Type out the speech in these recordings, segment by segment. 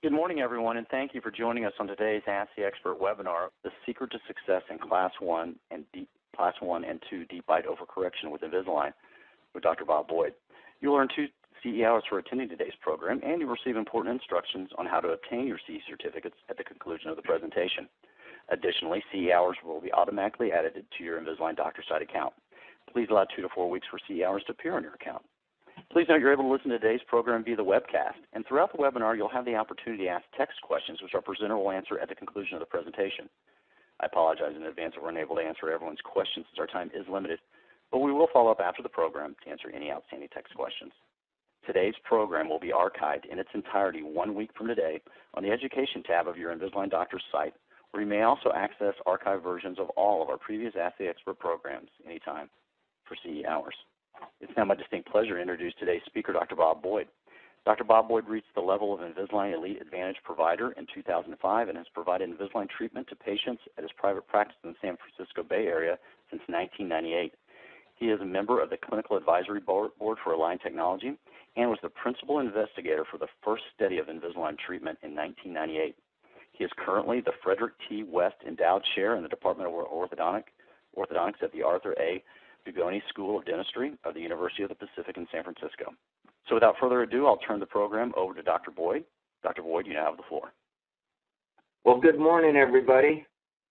Good morning, everyone, and thank you for joining us on today's the Expert webinar, The Secret to Success in Class 1 and Deep, Class 1 and 2 Deep Bite Overcorrection with Invisalign with Dr. Bob Boyd. You'll learn two CE hours for attending today's program, and you'll receive important instructions on how to obtain your CE certificates at the conclusion of the presentation. Additionally, CE hours will be automatically added to your Invisalign DoctorSite account. Please allow two to four weeks for CE hours to appear on your account. Please note you're able to listen to today's program via the webcast, and throughout the webinar, you'll have the opportunity to ask text questions, which our presenter will answer at the conclusion of the presentation. I apologize in advance if we're unable to answer everyone's questions since our time is limited, but we will follow up after the program to answer any outstanding text questions. Today's program will be archived in its entirety one week from today on the Education tab of your Invisalign Doctor's site, where you may also access archived versions of all of our previous the Expert programs anytime for CE hours. It's now my distinct pleasure to introduce today's speaker, Dr. Bob Boyd. Dr. Bob Boyd reached the level of Invisalign Elite Advantage provider in 2005 and has provided Invisalign treatment to patients at his private practice in the San Francisco Bay Area since 1998. He is a member of the Clinical Advisory Board for Align Technology and was the principal investigator for the first study of Invisalign treatment in 1998. He is currently the Frederick T. West Endowed Chair in the Department of Orthodontic, Orthodontics at the Arthur A. Dugoni School of Dentistry of the University of the Pacific in San Francisco. So without further ado, I'll turn the program over to Dr. Boyd. Dr. Boyd, you now have the floor. Well, good morning, everybody.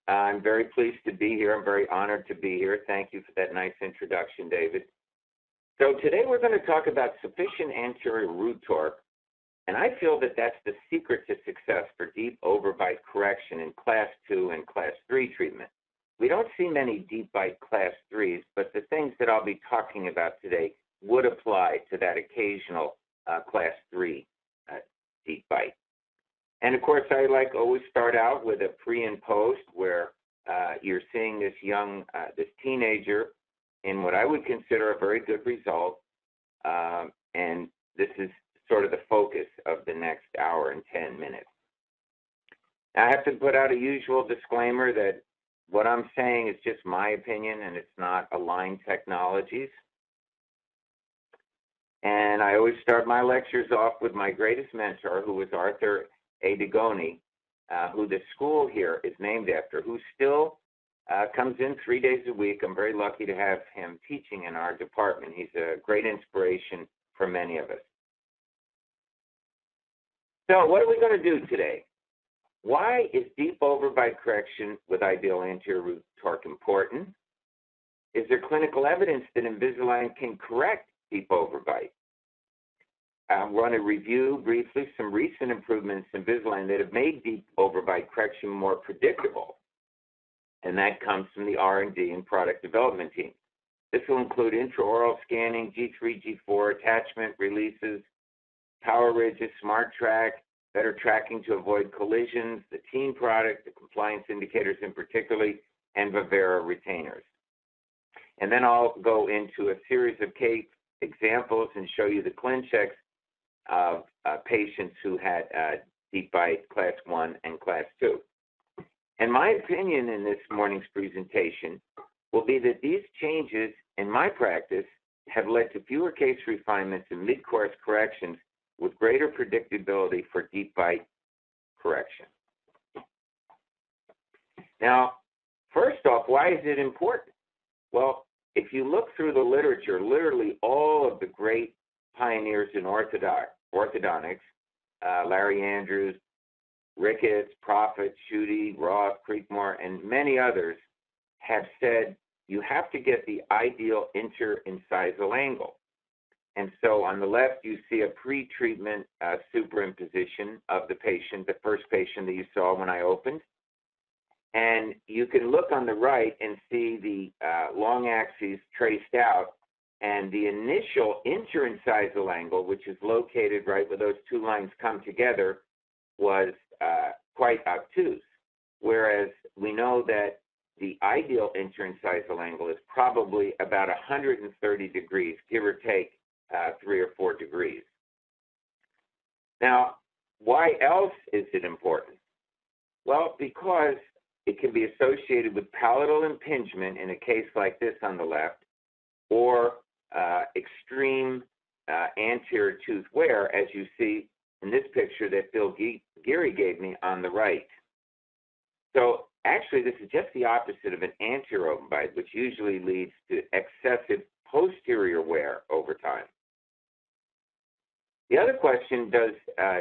I'm very pleased to be here. I'm very honored to be here. Thank you for that nice introduction, David. So today we're going to talk about sufficient anterior root torque, and I feel that that's the secret to success for deep overbite correction in Class 2 and Class 3 treatment. We don't see many deep bite Class 3s, but the things that I'll be talking about today would apply to that occasional uh, Class 3 uh, deep bite. And of course, I like always start out with a pre and post where uh, you're seeing this young, uh, this teenager in what I would consider a very good result. Um, and this is sort of the focus of the next hour and 10 minutes. I have to put out a usual disclaimer that what I'm saying is just my opinion and it's not Align Technology's. And I always start my lectures off with my greatest mentor, who was Arthur A. Dugoni, uh, who the school here is named after, who still uh, comes in three days a week. I'm very lucky to have him teaching in our department. He's a great inspiration for many of us. So, what are we going to do today? Why is deep overbite correction with ideal anterior root torque important? Is there clinical evidence that Invisalign can correct deep overbite? I want to review briefly some recent improvements in Invisalign that have made deep overbite correction more predictable, and that comes from the R&D and product development team. This will include intraoral scanning, G3, G4 attachment releases, power ridges, SmartTrack, better tracking to avoid collisions, the Teen product, the compliance indicators in particularly, and Vivera retainers. And then I'll go into a series of case examples and show you the ClinChecks of uh, patients who had uh, deep bite class 1 and class 2. And my opinion in this morning's presentation will be that these changes in my practice have led to fewer case refinements and mid-course corrections with greater predictability for deep bite correction. Now, first off, why is it important? Well, if you look through the literature, literally all of the great pioneers in orthodontics, uh, Larry Andrews, Ricketts, Proffit, Schudy, Roth, Creekmore, and many others have said you have to get the ideal interincisal angle. And so on the left, you see a pre-treatment uh, superimposition of the patient, the first patient that you saw when I opened. And you can look on the right and see the uh, long axes traced out and the initial interincisal angle, which is located right where those two lines come together, was uh, quite obtuse. Whereas we know that the ideal interincisal angle is probably about 130 degrees, give or take uh, three or four degrees. Now, why else is it important? Well, because it can be associated with palatal impingement in a case like this on the left, or uh, extreme uh, anterior tooth wear, as you see in this picture that Bill Geary gave me on the right. So actually, this is just the opposite of an anterior overbite, which usually leads to excessive posterior wear over time. The other question, does uh,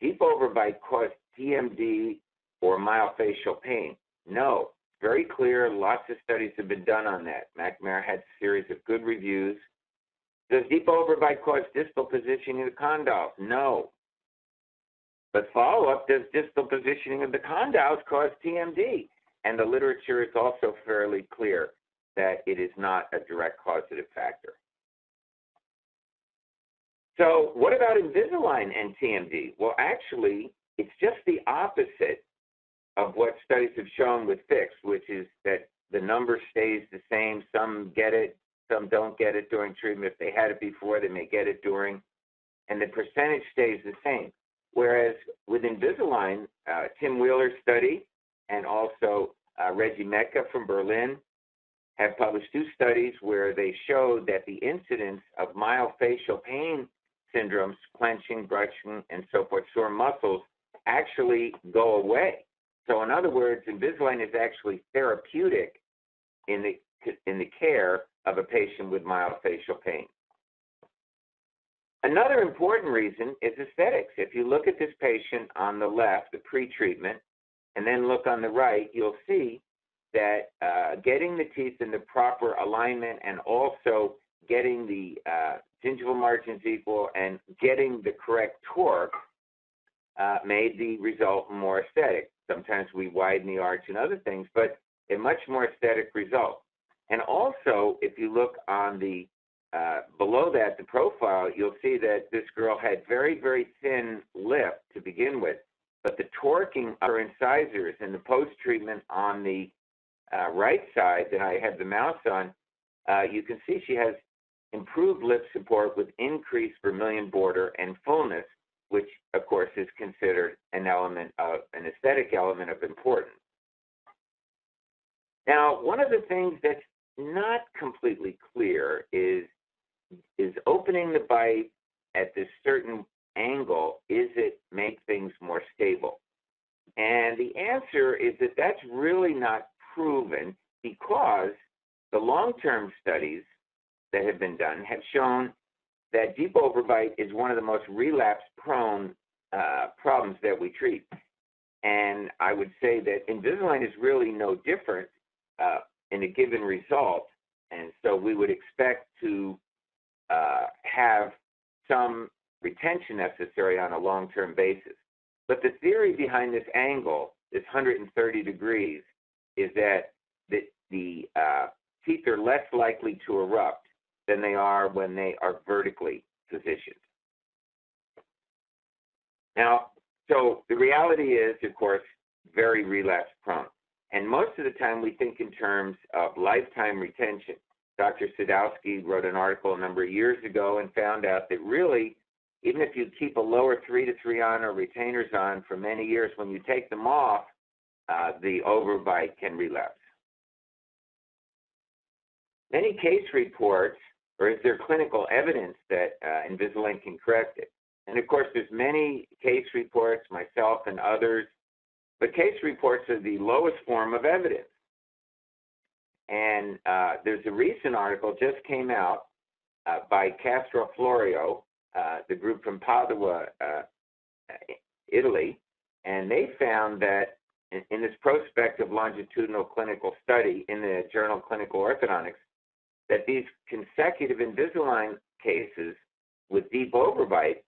deep overbite cause TMD or myofascial pain? No. Very clear. Lots of studies have been done on that. McNamara had a series of good reviews. Does deep overbite cause distal positioning of the condyles? No. But follow up, does distal positioning of the condyles cause TMD? And the literature is also fairly clear that it is not a direct causative factor. So, what about Invisalign and TMD? Well, actually, it's just the opposite of what studies have shown with fixed, which is that the number stays the same. Some get it, some don't get it during treatment. If they had it before, they may get it during, and the percentage stays the same. Whereas with Invisalign, uh, Tim Wheeler's study and also uh, Reggie Mecca from Berlin have published two studies where they showed that the incidence of myofascial pain syndromes, clenching, brushing, and so forth, sore muscles, actually go away. So, in other words, Invisalign is actually therapeutic in the in the care of a patient with myofascial pain. Another important reason is aesthetics. If you look at this patient on the left, the pre-treatment, and then look on the right, you'll see that uh, getting the teeth in the proper alignment and also getting the uh, gingival margins equal and getting the correct torque uh, made the result more aesthetic. Sometimes we widen the arch and other things, but a much more aesthetic result. And also, if you look on the uh, below that, the profile, you'll see that this girl had very, very thin lip to begin with, but the torquing of her incisors and the post-treatment on the uh, right side that I have the mouse on, uh, you can see she has improved lip support with increased vermilion border and fullness, which of course is considered an element of an aesthetic element of importance. Now, one of the things that's not completely clear is is opening the bite at this certain angle, is it make things more stable? And the answer is that that's really not proven because the long-term studies that have been done have shown that deep overbite is one of the most relapse-prone uh, problems that we treat. And I would say that Invisalign is really no different uh, in a given result. And so we would expect to uh, have some retention necessary on a long-term basis. But the theory behind this angle, this 130 degrees, is that the, the uh, teeth are less likely to erupt than they are when they are vertically positioned. Now, so the reality is, of course, very relapse prone. And most of the time we think in terms of lifetime retention. Dr. Sadowsky wrote an article a number of years ago and found out that really, even if you keep a lower three to three on or retainers on for many years, when you take them off, uh, the overbite can relapse. Many case reports, or is there clinical evidence that uh, Invisalign can correct it? And of course, there's many case reports, myself and others, but case reports are the lowest form of evidence. And uh, there's a recent article just came out uh, by Castroflorio, uh, the group from Padua, uh, Italy, and they found that in, in, this prospective longitudinal clinical study in the journal Clinical Orthodontics, that these consecutive Invisalign cases with deep overbite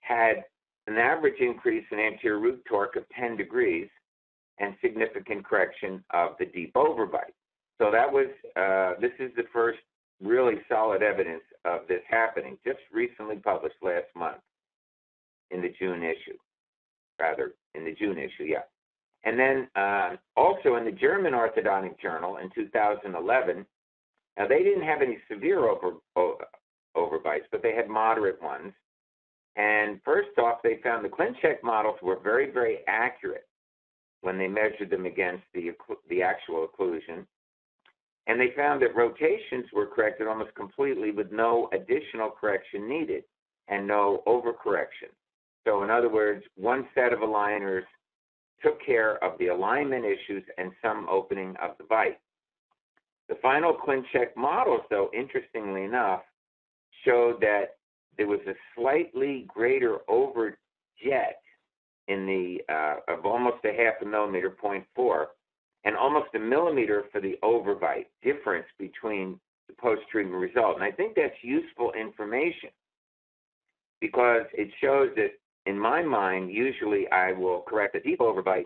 had an average increase in anterior root torque of 10 degrees and significant correction of the deep overbite. So that was, uh, this is the first really solid evidence of this happening, just recently published last month in the June issue, rather, in the June issue, yeah. And then uh, also in the German Orthodontic Journal in 2011, now they didn't have any severe over, overbites, but they had moderate ones. And first off, they found the ClinCheck models were very, very accurate when they measured them against the, the actual occlusion. And they found that rotations were corrected almost completely with no additional correction needed and no overcorrection. So, in other words, one set of aligners took care of the alignment issues and some opening of the bite. The final ClinCheck models, though, interestingly enough, showed that there was a slightly greater overjet in the uh, of almost a half a millimeter, 0.4, and almost a millimeter for the overbite difference between the post-treatment result. And I think that's useful information because it shows that, in my mind, usually I will correct a deep overbite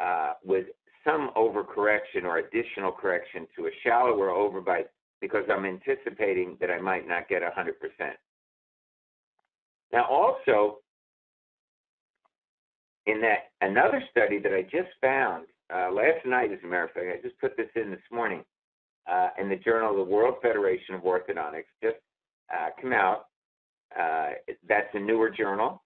uh, with some overcorrection or additional correction to a shallower overbite because I'm anticipating that I might not get 100%. Now, also, in that another study that I just found uh, last night, as a matter of fact, I just put this in this morning uh, in the Journal of the World Federation of Orthodontics, just uh, come out. Uh, that's a newer journal,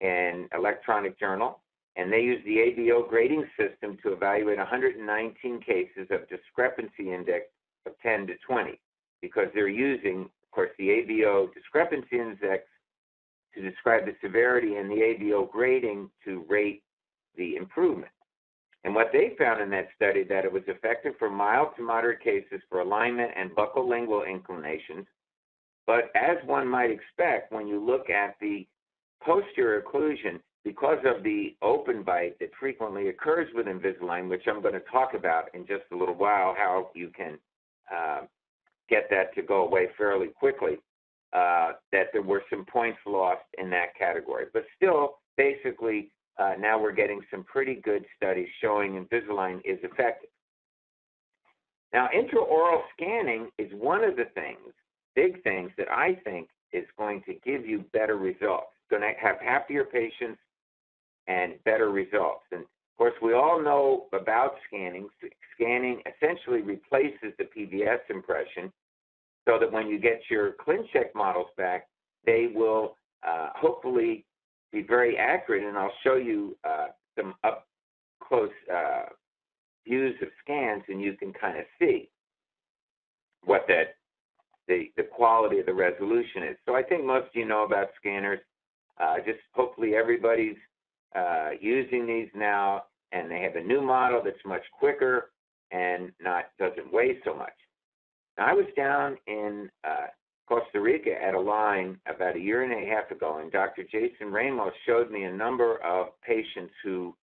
an electronic journal, and they used the ABO grading system to evaluate 119 cases of discrepancy index of 10 to 20 because they're using, of course, the ABO discrepancy index to describe the severity and the ABO grading to rate the improvement. And what they found in that study that it was effective for mild to moderate cases for alignment and buccolingual inclinations. But as one might expect, when you look at the posterior occlusion, because of the open bite that frequently occurs with Invisalign, which I'm going to talk about in just a little while, how you can uh, get that to go away fairly quickly, uh, that there were some points lost in that category. But still, basically, uh, now we're getting some pretty good studies showing Invisalign is effective. Now, intraoral scanning is one of the things, big things, that I think is going to give you better results. Going to have happier patients and better results. And of course, we all know about scanning. Scanning essentially replaces the PVS impression so that when you get your ClinCheck models back, they will uh, hopefully be very accurate. And I'll show you uh, some up close uh, views of scans, and you can kind of see what that the, the quality of the resolution is. So I think most of you know about scanners. Uh, just hopefully everybody's uh, using these now, and they have a new model that's much quicker and not doesn't weigh so much. Now, I was down in uh, Costa Rica at a line about a year and a half ago, and Dr. Jason Ramos showed me a number of patients who,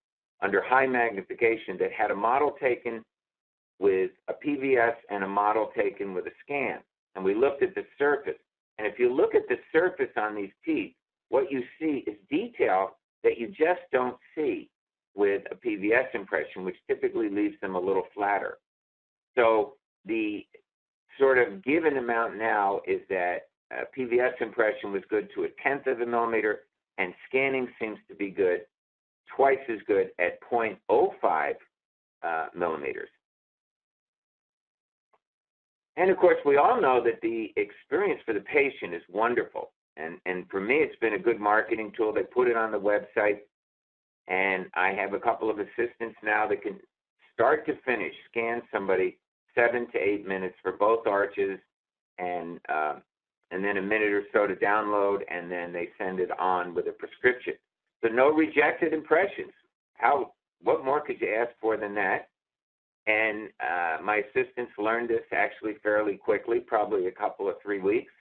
under high magnification, that had a model taken with a PVS and a model taken with a scan. And we looked at the surface. And if you look at the surface on these teeth, what you see is detail that you just don't see with a PVS impression, which typically leaves them a little flatter. So the sort of given amount now is that uh, PVS impression was good to a tenth of a millimeter, and scanning seems to be good, twice as good at 0.05 uh, millimeters. And of course, we all know that the experience for the patient is wonderful. And, and for me, it's been a good marketing tool. They put it on the website, and I have a couple of assistants now that can start to finish scan somebody seven to eight minutes for both arches, and uh, and then a minute or so to download, and then they send it on with a prescription. So no rejected impressions. How what more could you ask for than that? And uh, my assistants learned this actually fairly quickly, probably a couple of three weeks.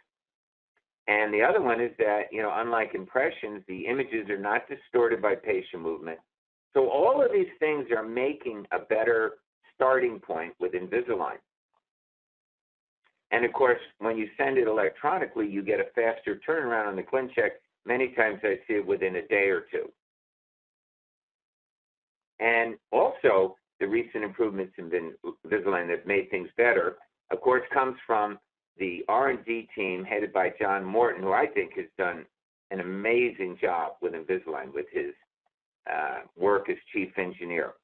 And the other one is that, you know, unlike impressions, the images are not distorted by patient movement. So all of these things are making a better starting point with Invisalign. And of course, when you send it electronically, you get a faster turnaround on the ClinCheck. Many times I see it within a day or two. And also, the recent improvements in Invisalign that have made things better, of course, comes from the R&D team headed by John Morton, who I think has done an amazing job with Invisalign with his uh, work as chief engineer.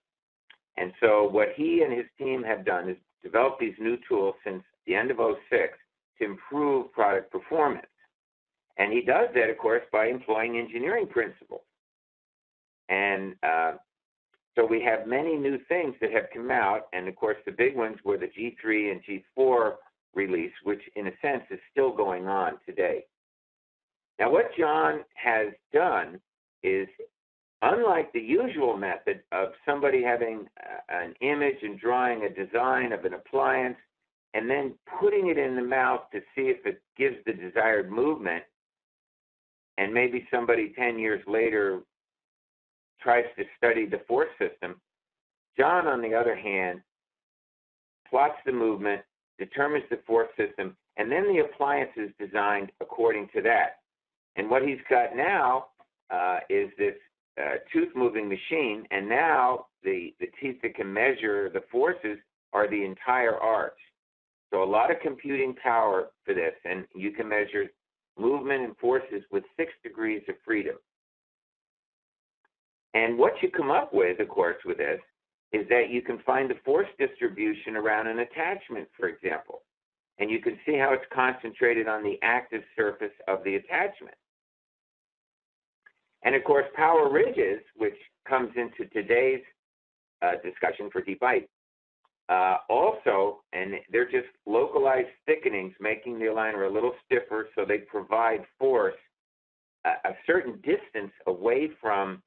And so what he and his team have done is develop these new tools since the end of 06 to improve product performance. And he does that, of course, by employing engineering principles. And uh, so we have many new things that have come out. And of course, the big ones were the G3 and G4 release, which in a sense is still going on today. Now, what John has done is unlike the usual method of somebody having uh, an image and drawing a design of an appliance and then putting it in the mouth to see if it gives the desired movement, and maybe somebody 10 years later tries to study the force system. John, on the other hand, plots the movement, determines the force system, and then the appliance is designed according to that. And what he's got now uh, is this uh, tooth moving machine, and now the, the teeth that can measure the forces are the entire arch. So a lot of computing power for this, and you can measure movement and forces with six degrees of freedom. And what you come up with, of course, with this is that you can find the force distribution around an attachment, for example. And you can see how it's concentrated on the active surface of the attachment. And of course, power ridges, which comes into today's uh, discussion for deep bite, uh, also, and they're just localized thickenings, making the aligner a little stiffer so they provide force a, a certain distance away from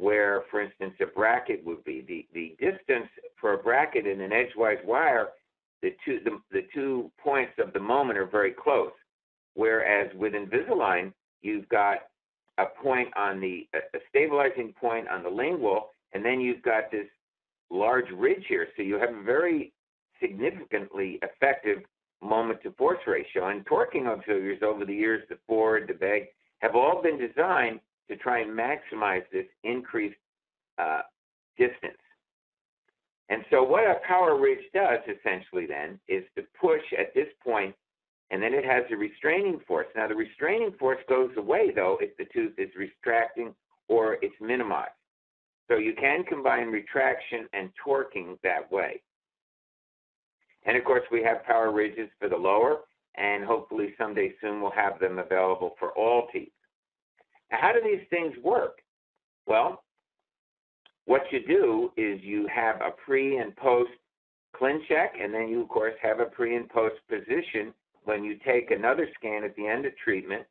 where, for instance, a bracket would be. The, the distance for a bracket in an edgewise wire, the two, the, the two points of the moment are very close. Whereas with Invisalign, you've got a point on the, a stabilizing point on the lingual, and then you've got this large ridge here. So you have a very significantly effective moment to force ratio. And torquing auxiliaries over the years, the Ford, the Begg, have all been designed to try and maximize this increased uh, distance. And so what a power ridge does essentially then is to push at this point, and then it has a restraining force. Now the restraining force goes away though if the tooth is retracting or it's minimized. So you can combine retraction and torquing that way. And of course, we have power ridges for the lower, and hopefully someday soon we'll have them available for all teeth. How do these things work? Well, what you do is you have a pre and post ClinCheck, and then you, of course, have a pre and post position when you take another scan at the end of treatment,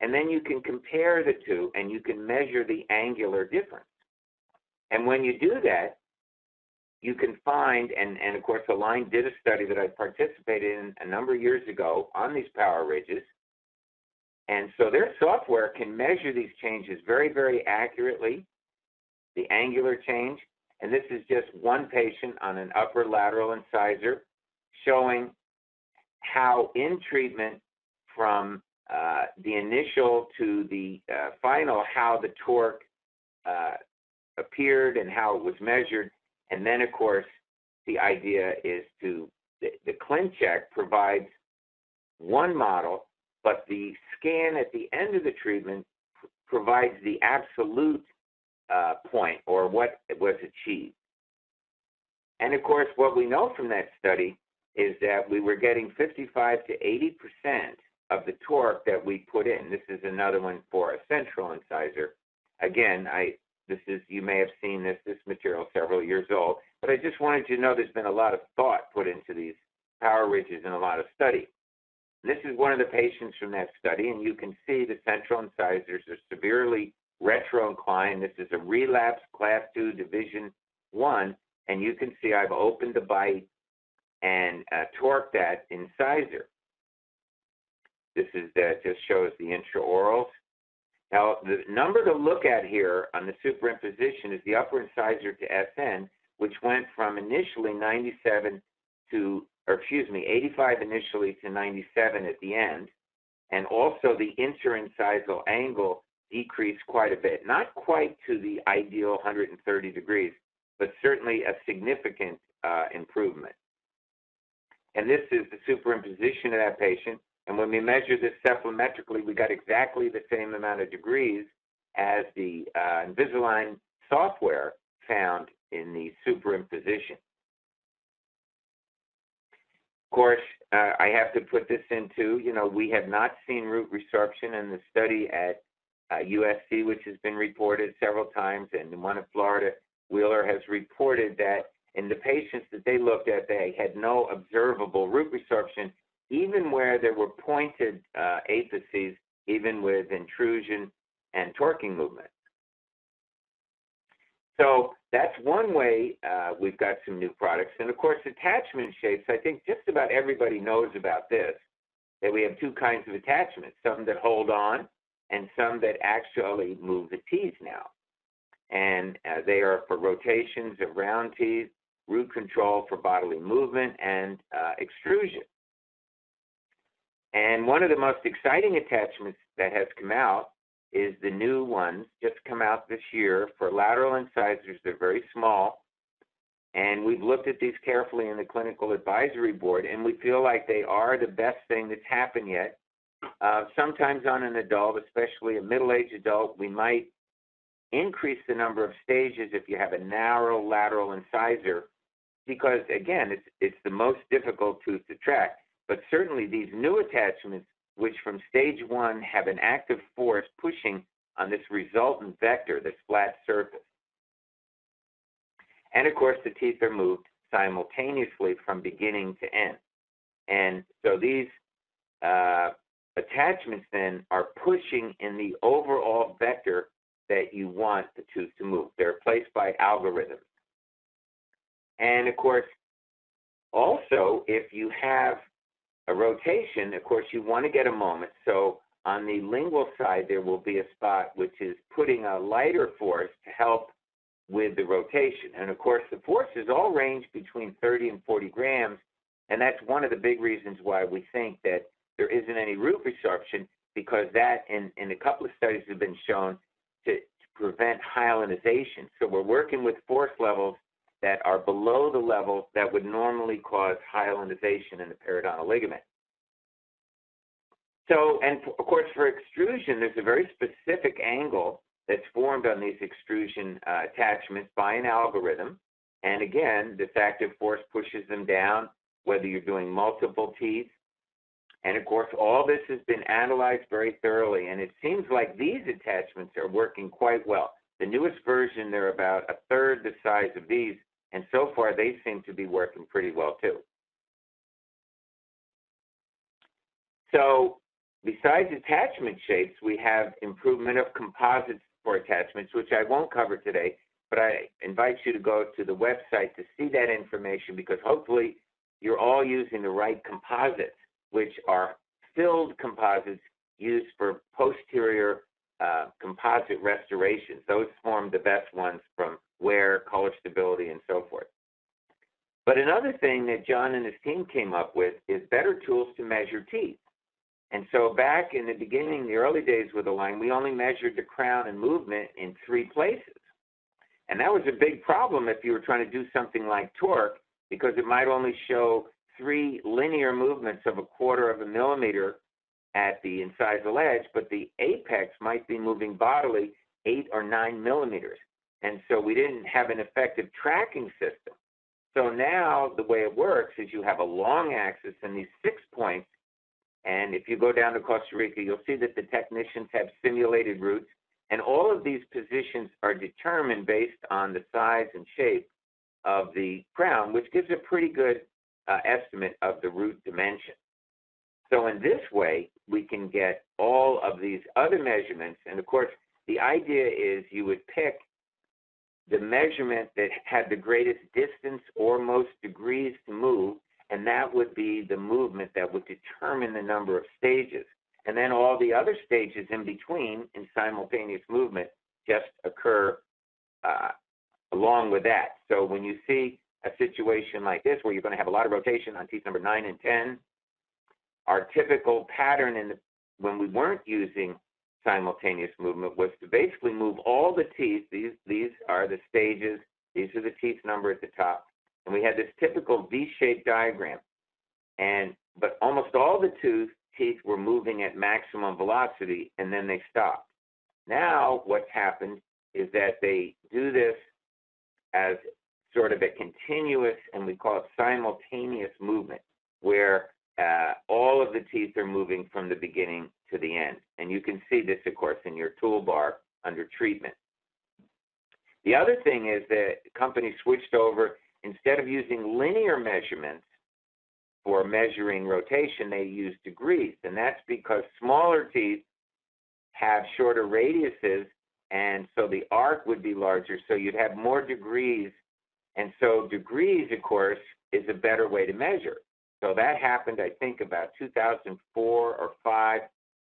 and then you can compare the two and you can measure the angular difference. And when you do that, you can find, and, and of course, Align did a study that I participated in a number of years ago on these power ridges. And so their software can measure these changes very, very accurately, the angular change. And this is just one patient on an upper lateral incisor showing how in treatment from uh, the initial to the uh, final, how the torque uh, appeared and how it was measured. And then, of course, the idea is to the, the ClinCheck provides one model, but the scan at the end of the treatment provides the absolute uh, point or what was achieved. And of course, what we know from that study is that we were getting 55 to 80 percent of the torque that we put in. This is another one for a central incisor. Again, I this is, you may have seen this, this material several years old, but I just wanted you to know there's been a lot of thought put into these power ridges and a lot of study. This is one of the patients from that study, and you can see the central incisors are severely retro inclined. This is a relapse class 2 division 1, and you can see I've opened the bite and uh, torqued that incisor. This is that just shows the intraorals. Now, the number to look at here on the superimposition is the upper incisor to SN, which went from initially 97 to, or excuse me, 85 initially to 97 at the end. And also the interincisal angle decreased quite a bit. Not quite to the ideal 130 degrees, but certainly a significant uh, improvement. And this is the superimposition of that patient and when we measure this cephalometrically, we got exactly the same amount of degrees as the uh, Invisalign software found in the superimposition. Of course, uh, I have to put this into, you know, we have not seen root resorption in the study at uh, USC, which has been reported several times, and one in Florida, Wheeler has reported that in the patients that they looked at, they had no observable root resorption even where there were pointed uh, apices, even with intrusion and torquing movement. So that's one way uh, we've got some new products. And of course, attachment shapes, I think just about everybody knows about this, that we have two kinds of attachments, some that hold on and some that actually move the teeth now. And uh, they are for rotations of round teeth, root control for bodily movement, and uh, extrusion. And one of the most exciting attachments that has come out is the new ones just come out this year for lateral incisors. They're very small. And we've looked at these carefully in the clinical advisory board, and we feel like they are the best thing that's happened yet. Uh, sometimes on an adult, especially a middle aged adult, we might increase the number of stages if you have a narrow lateral incisor, because again, it's, it's the most difficult tooth to track. But certainly these new attachments which from stage one have an active force pushing on this resultant vector, this flat surface. And of course, the teeth are moved simultaneously from beginning to end. And so these uh, attachments then are pushing in the overall vector that you want the tooth to move. They're placed by algorithms. And of course, also, if you have a rotation, of course, you want to get a moment. So on the lingual side, there will be a spot which is putting a lighter force to help with the rotation. And of course, the forces all range between 30 and 40 grams. And that's one of the big reasons why we think that there isn't any root resorption because that in, in a couple of studies have been shown to, to prevent hyalinization. So we're working with force levels that are below the level that would normally cause hyalinization in the periodontal ligament. So, and of course, for extrusion, there's a very specific angle that's formed on these extrusion uh, attachments by an algorithm. And again, this active force pushes them down, whether you're doing multiple teeth. And of course, all this has been analyzed very thoroughly, and it seems like these attachments are working quite well. The newest version, they're about a third the size of these, and so far, they seem to be working pretty well too. So, besides attachment shapes, we have improvement of composites for attachments, which I won't cover today, but I invite you to go to the website to see that information because hopefully you're all using the right composites, which are filled composites used for posterior uh, composite restorations. Those form the best ones from wear, color stability, and so forth. But another thing that John and his team came up with is better tools to measure teeth. And so back in the beginning, the early days with Align, we only measured the crown and movement in three places. And that was a big problem if you were trying to do something like torque, because it might only show three linear movements of a quarter of a millimeter at the incisal edge, but the apex might be moving bodily eight or nine millimeters. And so we didn't have an effective tracking system. So now the way it works is you have a long axis and these six points. And if you go down to Costa Rica, you'll see that the technicians have simulated roots. And all of these positions are determined based on the size and shape of the crown, which gives a pretty good uh, estimate of the root dimension. So in this way, we can get all of these other measurements. And of course, the idea is you would pick the measurement that had the greatest distance or most degrees to move, and that would be the movement that would determine the number of stages. And then all the other stages in between in simultaneous movement just occur uh, along with that. So when you see a situation like this where you're going to have a lot of rotation on teeth number 9 and 10, our typical pattern in the, when we weren't using simultaneous movement was to basically move all the teeth. These these are the stages. These are the teeth number at the top, and we had this typical V-shaped diagram. And but almost all the tooth teeth were moving at maximum velocity, and then they stopped. Now what's happened is that they do this as sort of a continuous, and we call it simultaneous movement, where uh, all of the teeth are moving from the beginning to the end. And you can see this, of course, in your toolbar under treatment. The other thing is that companies switched over, instead of using linear measurements for measuring rotation, they use degrees. And that's because smaller teeth have shorter radiuses and so the arc would be larger, so you'd have more degrees. And so degrees, of course, is a better way to measure. So that happened, I think, about 2004 or five.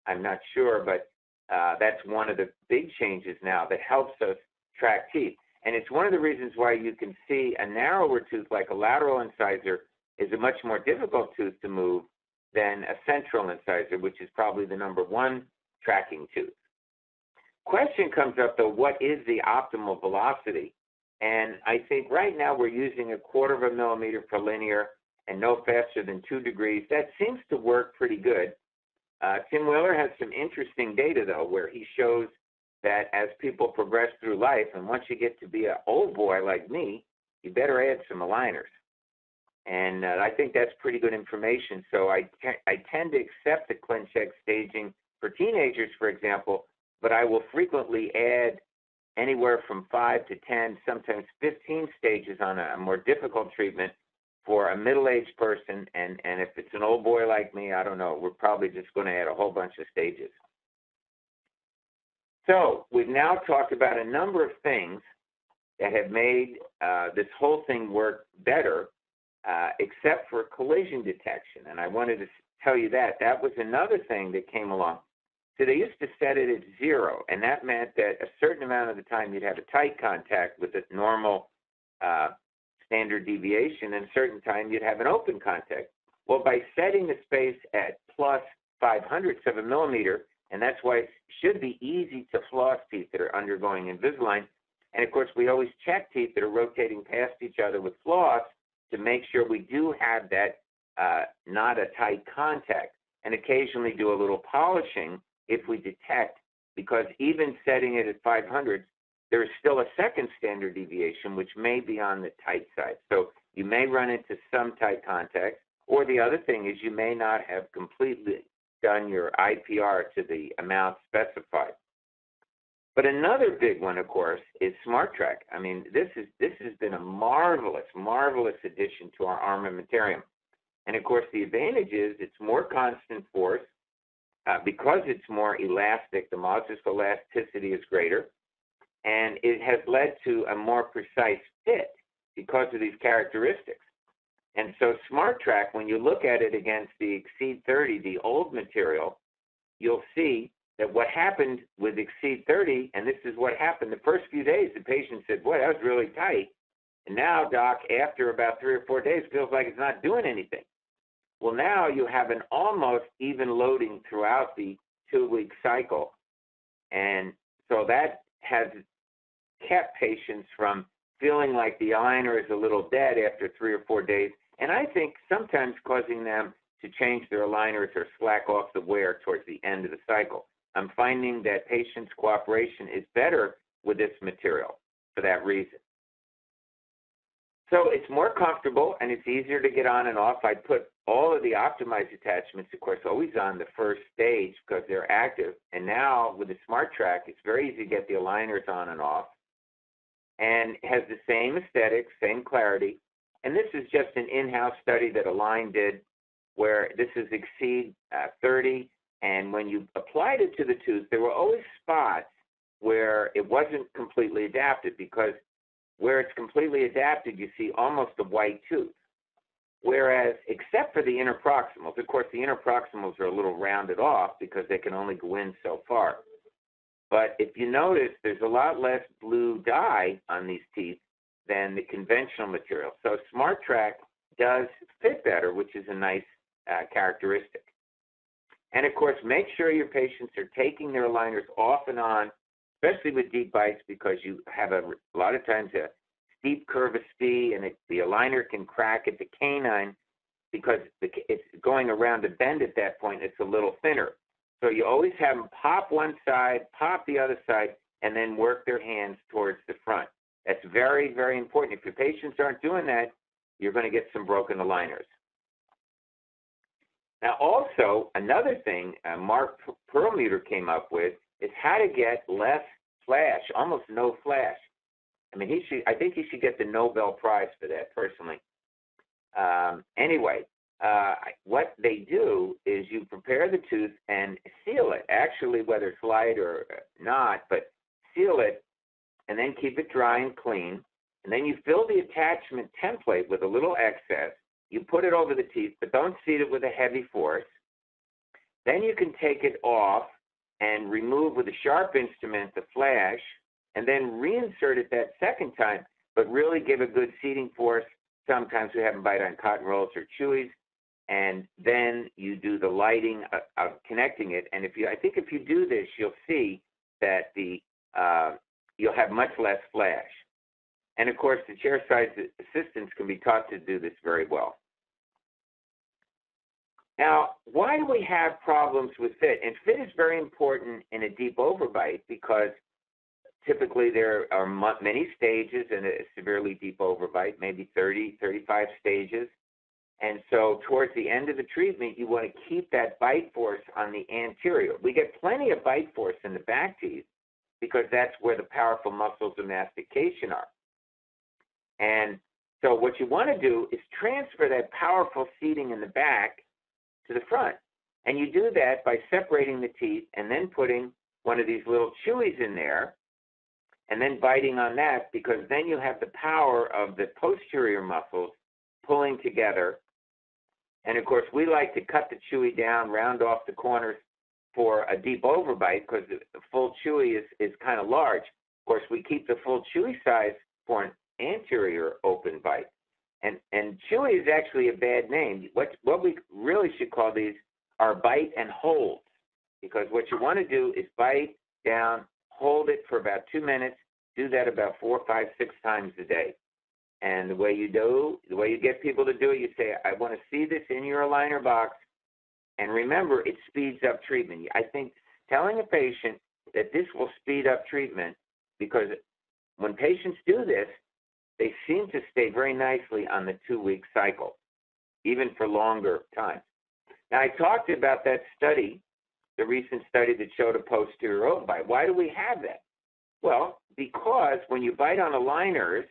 I'm not sure, but uh, that's one of the big changes now that helps us track teeth. And it's one of the reasons why you can see a narrower tooth like a lateral incisor is a much more difficult tooth to move than a central incisor, which is probably the number one tracking tooth. Question comes up though, what is the optimal velocity? And I think right now we're using a quarter of a millimeter per linear and no faster than two degrees. That seems to work pretty good. Uh, Tim Wheeler has some interesting data though, where he shows that as people progress through life, and once you get to be an old boy like me, you better add some aligners. And uh, I think that's pretty good information. So I, I tend to accept the ClinCheck staging for teenagers, for example, but I will frequently add anywhere from five to 10, sometimes 15 stages on a more difficult treatment for a middle-aged person. And, and if it's an old boy like me, I don't know, we're probably just going to add a whole bunch of stages. So we've now talked about a number of things that have made uh, this whole thing work better, uh, except for collision detection. And I wanted to tell you that. That was another thing that came along. So they used to set it at zero, and that meant that a certain amount of the time you'd have a tight contact with a normal uh, standard deviation, and certain time you'd have an open contact. Well, by setting the space at plus 5 hundredths of a millimeter, and that's why it should be easy to floss teeth that are undergoing Invisalign. And of course, we always check teeth that are rotating past each other with floss to make sure we do have that uh, not a tight contact, and occasionally do a little polishing if we detect, because even setting it at 500, there is still a second standard deviation, which may be on the tight side. So you may run into some tight contacts, or the other thing is you may not have completely done your IPR to the amount specified. But another big one, of course, is SmartTrack. I mean, this is this has been a marvelous, marvelous addition to our armamentarium. And of course, the advantage is it's more constant force. Uh, because it's more elastic, the modulus elasticity is greater, and it has led to a more precise fit because of these characteristics. And so SmartTrack, when you look at it against the Exceed 30, the old material, you'll see that what happened with Exceed 30, and this is what happened the first few days, the patient said, Boy, that was really tight. And now, doc, after about three or four days, feels like it's not doing anything. Well, now you have an almost even loading throughout the two week cycle. And so that has kept patients from feeling like the aligner is a little dead after three or four days and I think sometimes causing them to change their aligners or slack off the wear towards the end of the cycle. I'm finding that patients' cooperation is better with this material for that reason. So it's more comfortable and it's easier to get on and off. I put all of the optimized attachments, of course, always on the first stage because they're active. And now with the SmartTrack, it's very easy to get the aligners on and off. And has the same aesthetics, same clarity, and this is just an in-house study that Align did where this is exceed uh, 30 and when you applied it to the tooth there were always spots where it wasn't completely adapted because where it's completely adapted you see almost a white tooth. Whereas except for the interproximals of course the interproximals are a little rounded off because they can only go in so far but if you notice there's a lot less blue dye on these teeth than the conventional material. So SmartTrack does fit better, which is a nice uh, characteristic. And of course, make sure your patients are taking their aligners off and on, especially with deep bites, because you have a, a lot of times a steep Spee, and it, the aligner can crack at the canine because it's going around a bend at that point. It's a little thinner. So you always have them pop one side, pop the other side, and then work their hands towards the front. That's very, very important. If your patients aren't doing that, you're going to get some broken aligners. Now, also, another thing uh, Mark Perlmutter came up with is how to get less flash, almost no flash. I mean, he should. I think he should get the Nobel Prize for that, personally. Um, anyway, uh, what they do is you prepare the tooth and seal it. Actually, whether it's light or not, but seal it, and then keep it dry and clean. And then you fill the attachment template with a little excess. You put it over the teeth, but don't seat it with a heavy force. Then you can take it off and remove with a sharp instrument the flash, and then reinsert it that second time, but really give a good seating force. Sometimes we have them bite on cotton rolls or chewies, and then you do the lighting of, of connecting it. And if you, I think if you do this, you'll see that the uh, you'll have much less flash. And of course, the chair-side assistants can be taught to do this very well. Now, why do we have problems with fit? And fit is very important in a deep overbite because typically there are many stages in a severely deep overbite, maybe 30, 35 stages. And so towards the end of the treatment, you want to keep that bite force on the anterior. We get plenty of bite force in the back teeth because that's where the powerful muscles of mastication are. And so what you want to do is transfer that powerful seating in the back to the front. And you do that by separating the teeth and then putting one of these little chewies in there and then biting on that because then you have the power of the posterior muscles pulling together. And of course, we like to cut the chewy down, round off the corners for a deep overbite because the full chewy is, is kind of large. Of course, we keep the full chewy size for an anterior open bite. And and chewy is actually a bad name. What what we really should call these are bite and holds, because what you want to do is bite down, hold it for about two minutes. Do that about four, five, six times a day. And the way you do, the way you get people to do it, you say, I want to see this in your aligner box. And remember, it speeds up treatment. I think telling a patient that this will speed up treatment because when patients do this, they seem to stay very nicely on the two week cycle, even for longer times. Now, I talked about that study, the recent study that showed a posterior overbite. Why do we have that? Well, because when you bite on aligners,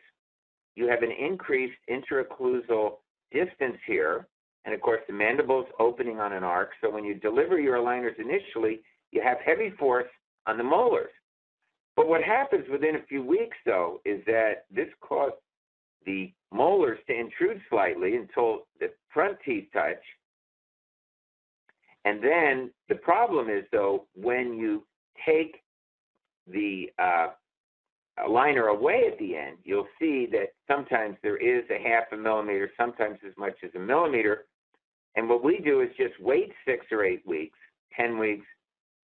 you have an increased interocclusal distance here. And of course, the mandible's opening on an arc. So when you deliver your aligners initially, you have heavy force on the molars. But what happens within a few weeks, though, is that this caused the molars to intrude slightly until the front teeth touch. And then the problem is, though, when you take the uh, liner away at the end, you'll see that sometimes there is a half a millimeter, sometimes as much as a millimeter. And what we do is just wait six or eight weeks, 10 weeks,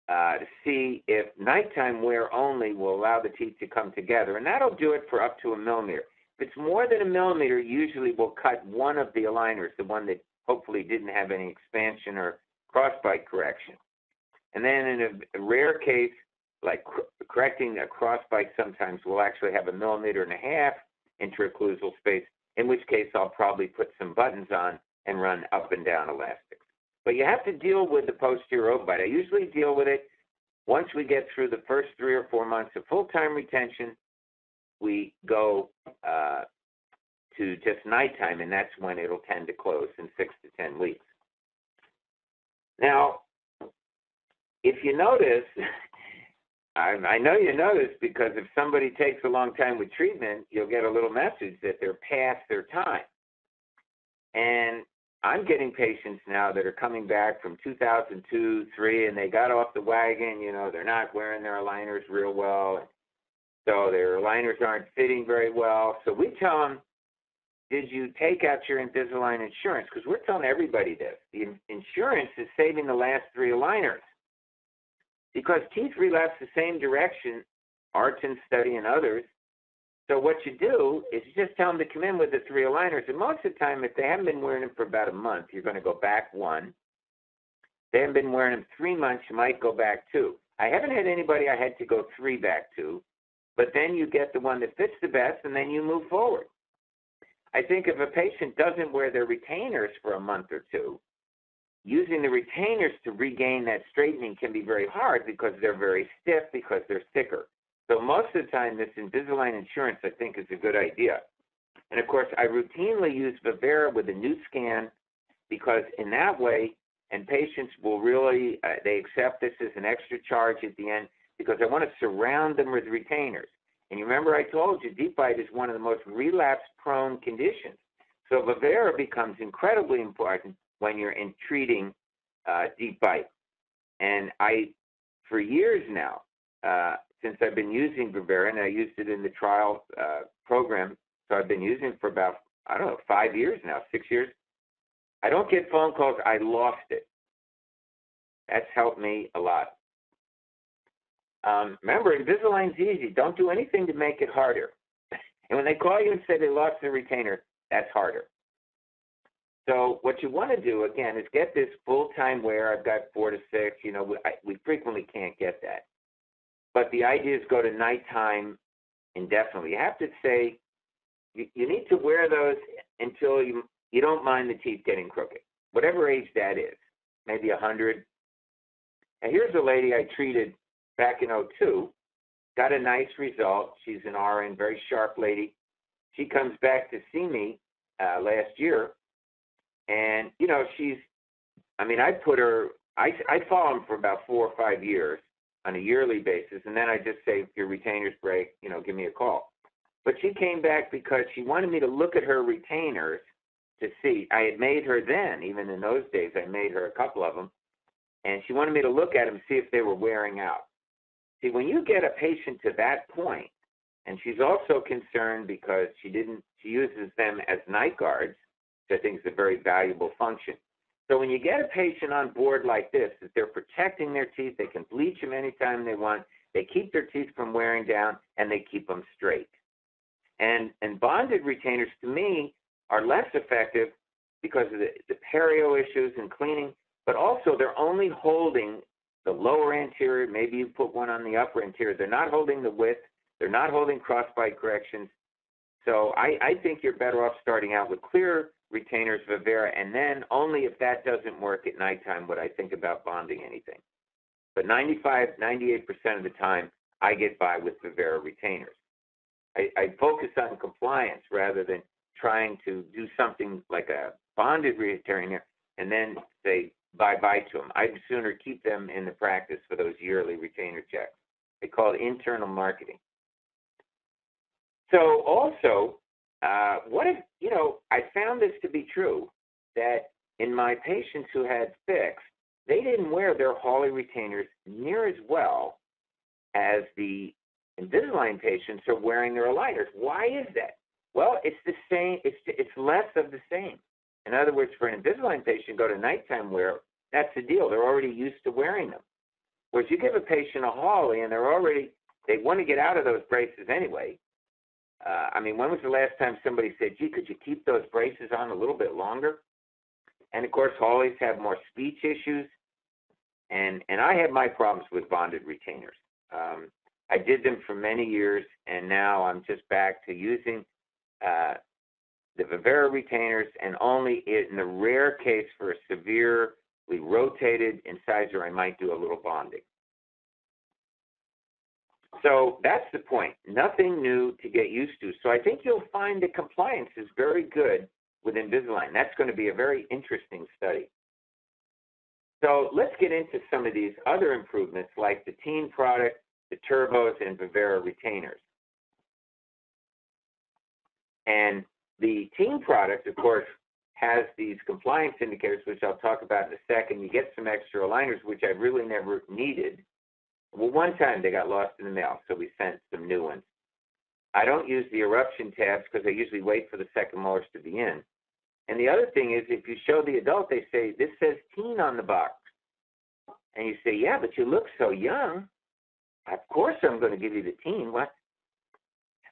uh, to see if nighttime wear only will allow the teeth to come together. And that'll do it for up to a millimeter. If it's more than a millimeter, usually we'll cut one of the aligners, the one that hopefully didn't have any expansion or crossbite correction. And then in a, a rare case, like correcting a cross crossbite, sometimes we'll actually have a millimeter and a half interocclusal space, in which case I'll probably put some buttons on and run up and down elastics. But you have to deal with the posterior overbite. I usually deal with it once we get through the first three or four months of full-time retention. We go uh, to just nighttime, and that's when it'll tend to close in six to ten weeks. Now, if you notice, I, I know you know this because if somebody takes a long time with treatment, you'll get a little message that they're past their time. And I'm getting patients now that are coming back from 2002, 3, and they got off the wagon. You know, they're not wearing their aligners real well. So their aligners aren't fitting very well. So we tell them, did you take out your Invisalign insurance? Because we're telling everybody this. The insurance is saving the last three aligners. Because teeth relapse the same direction, Artun study and others, so what you do is you just tell them to come in with the three aligners. And most of the time, if they haven't been wearing them for about a month, you're going to go back one. If they haven't been wearing them three months, you might go back two. I haven't had anybody I had to go three back to, but then you get the one that fits the best, and then you move forward. I think if a patient doesn't wear their retainers for a month or two, using the retainers to regain that straightening can be very hard because they're very stiff because they're thicker. So most of the time, this Invisalign insurance, I think, is a good idea. And of course, I routinely use Vivera with a new scan because in that way, and patients will really, uh, they accept this as an extra charge at the end. because I want to surround them with retainers. And you remember I told you deep bite is one of the most relapse prone conditions. So Vivera becomes incredibly important when you're in treating uh, deep bite. And I, for years now, uh, since I've been using and I used it in the trial uh, program, so I've been using it for about, I don't know, five years now, six years. I don't get phone calls, I lost it. That's helped me a lot. Um, remember, Invisalign's easy. Don't do anything to make it harder. and when they call you and say they lost their retainer, that's harder. So what you want to do again is get this full-time wear. I've got four to six. You know, we, I, we frequently can't get that. But the idea is go to nighttime indefinitely. You have to say you, you need to wear those until you you don't mind the teeth getting crooked, whatever age that is, maybe a hundred. And here's a lady I treated back in 02, got a nice result. She's an RN, very sharp lady. She comes back to see me uh, last year, and you know she's. I mean, I put her. I I follow them for about four or five years on a yearly basis, and then I just say, if your retainers break, you know, give me a call. But she came back because she wanted me to look at her retainers to see. I had made her then, even in those days, I made her a couple of them, and she wanted me to look at them, see if they were wearing out. See, when you get a patient to that point, and she's also concerned because she didn't, she uses them as night guards, which I think is a very valuable function. So when you get a patient on board like this, that they're protecting their teeth, they can bleach them anytime they want, they keep their teeth from wearing down, and they keep them straight. And and bonded retainers to me are less effective because of the, the perio issues and cleaning, but also they're only holding the lower anterior, maybe you put one on the upper anterior. They're not holding the width, they're not holding crossbite corrections. So I, I think you're better off starting out with clear retainers Vivera, and then only if that doesn't work at nighttime would I think about bonding anything. But 95, 98% of the time, I get by with Vivera retainers. I, I focus on compliance rather than trying to do something like a bonded retainer and then say bye bye to them. I'd sooner keep them in the practice for those yearly retainer checks. They call it internal marketing. So also, uh, what if you know? I found this to be true that in my patients who had fixed, they didn't wear their Hawley retainers near as well as the Invisalign patients are wearing their aligners. Why is that? Well, it's the same. It's it's less of the same. In other words, for an Invisalign patient, go to nighttime wear. That's the deal. They're already used to wearing them. Whereas you give a patient a Hawley and they're already they want to get out of those braces anyway. Uh, I mean, when was the last time somebody said, "Gee, could you keep those braces on a little bit longer?" And of course, Hawleys have more speech issues, and and I had my problems with bonded retainers. Um, I did them for many years, and now I'm just back to using uh, the Vivera retainers, and only in the rare case for a severely rotated incisor, I might do a little bonding. So that's the point. Nothing new to get used to. So I think you'll find the compliance is very good with Invisalign. That's going to be a very interesting study. So let's get into some of these other improvements like the Teen product, the Turbos, and Vivera retainers. And the Teen product, of course, has these compliance indicators, which I'll talk about in a second. You get some extra aligners, which I really never needed well, one time they got lost in the mail, so we sent some new ones. I don't use the eruption tabs because I usually wait for the second molars to be in. And the other thing is, if you show the adult, they say, this says teen on the box. And you say, yeah, but you look so young. Of course I'm going to give you the teen. What?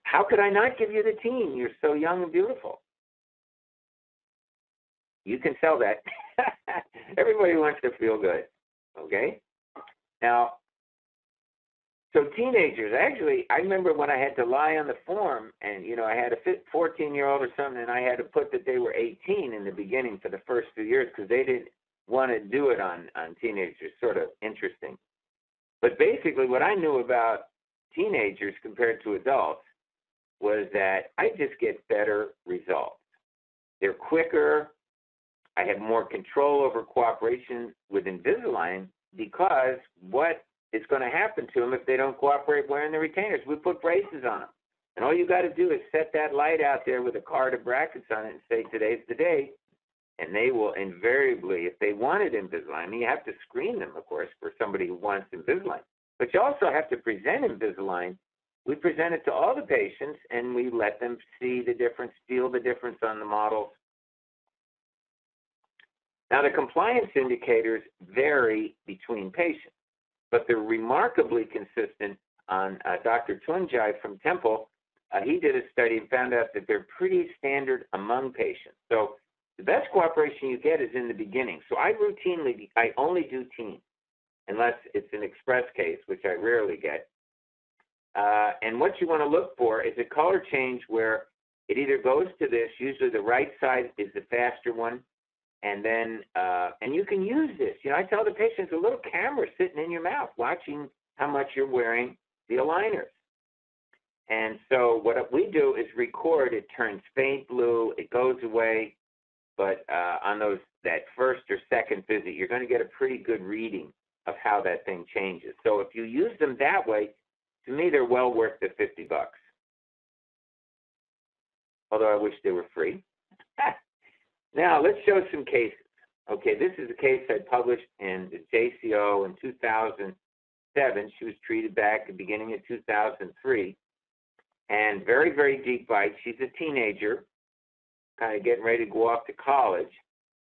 How could I not give you the teen? You're so young and beautiful. You can sell that. Everybody wants to feel good. Okay? Now, so teenagers, actually, I remember when I had to lie on the form, and you know, I had a 14 year old or something, and I had to put that they were 18 in the beginning for the first few years because they didn't want to do it on on teenagers. Sort of interesting. But basically, what I knew about teenagers compared to adults was that I just get better results. They're quicker. I have more control over cooperation with Invisalign because what is going to happen to them if they don't cooperate wearing the retainers. We put braces on them. And all you got to do is set that light out there with a card of brackets on it and say, today's the day. And they will invariably, if they wanted Invisalign, you have to screen them, of course, for somebody who wants Invisalign. But you also have to present Invisalign. We present it to all the patients and we let them see the difference, feel the difference on the models. Now, the compliance indicators vary between patients, but they're remarkably consistent on uh, Dr. Tuncay from Temple uh, he did a study and found out that they're pretty standard among patients. So the best cooperation you get is in the beginning. So I routinely, I only do teens, unless it's an express case, which I rarely get. Uh, and what you want to look for is a color change where it either goes to this, usually the right side is the faster one, and then, uh, and you can use this. You know, I tell the patients a little camera sitting in your mouth watching how much you're wearing the aligners. And so what we do is record. It turns faint blue. It goes away. But uh, on those that first or second visit, you're going to get a pretty good reading of how that thing changes. So if you use them that way, to me, they're well worth the 50 bucks. Although I wish they were free. now let's show some cases. Okay, this is a case I published in the JCO in 2007. She was treated back at the beginning of 2003 and very, very deep bite. She's a teenager, kind of getting ready to go off to college,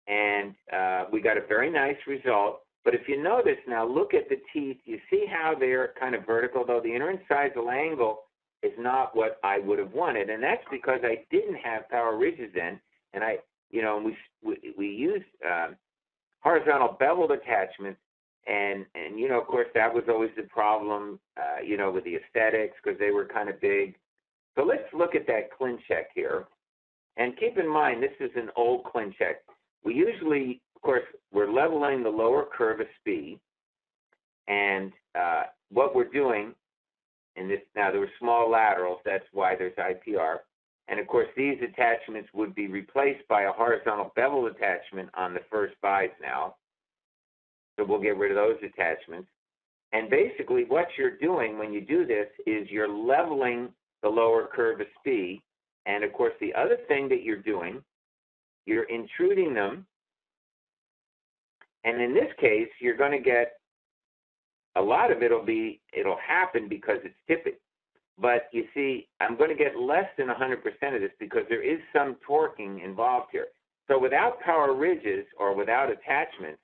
and uh, we got a very nice result. But if you notice now, look at the teeth. You see how they're kind of vertical, though the interincisal angle is not what I would have wanted, and that's because I didn't have power ridges then, and I, you know, we we, we used um, horizontal beveled attachments and and you know of course that was always the problem uh, you know with the aesthetics because they were kind of big so let's look at that ClinCheck here. And keep in mind, this is an old ClinCheck. We usually, of course, we're leveling the lower curve of Spee. And uh, what we're doing in this, now there were small laterals, that's why there's IPR. And of course, these attachments would be replaced by a horizontal bevel attachment on the first bies now. So we'll get rid of those attachments. And basically, what you're doing when you do this is you're leveling the lower curve of Spee. And of course, the other thing that you're doing, you're intruding them. And in this case, you're going to get a lot of it'll be it'll happen because it's tipping. But you see, I'm going to get less than 100% of this because there is some torquing involved here. So without power ridges or without attachments,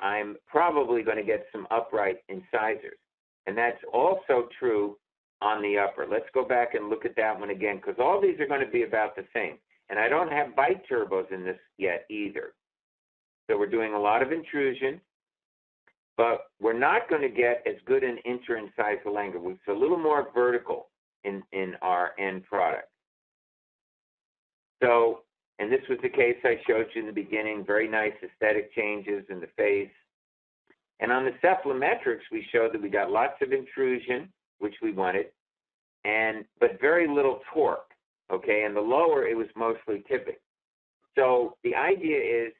I'm probably going to get some upright incisors. And that's also true on the upper. Let's go back and look at that one again because all these are going to be about the same. And I don't have bite turbos in this yet either. So we're doing a lot of intrusion, but we're not going to get as good an interincisal angle. It's a little more vertical in, in our end product. So, and this was the case I showed you in the beginning, very nice aesthetic changes in the face. And on the cephalometrics, we showed that we got lots of intrusion, which we wanted, and but very little torque. Okay, and the lower it was mostly tipping. So the idea is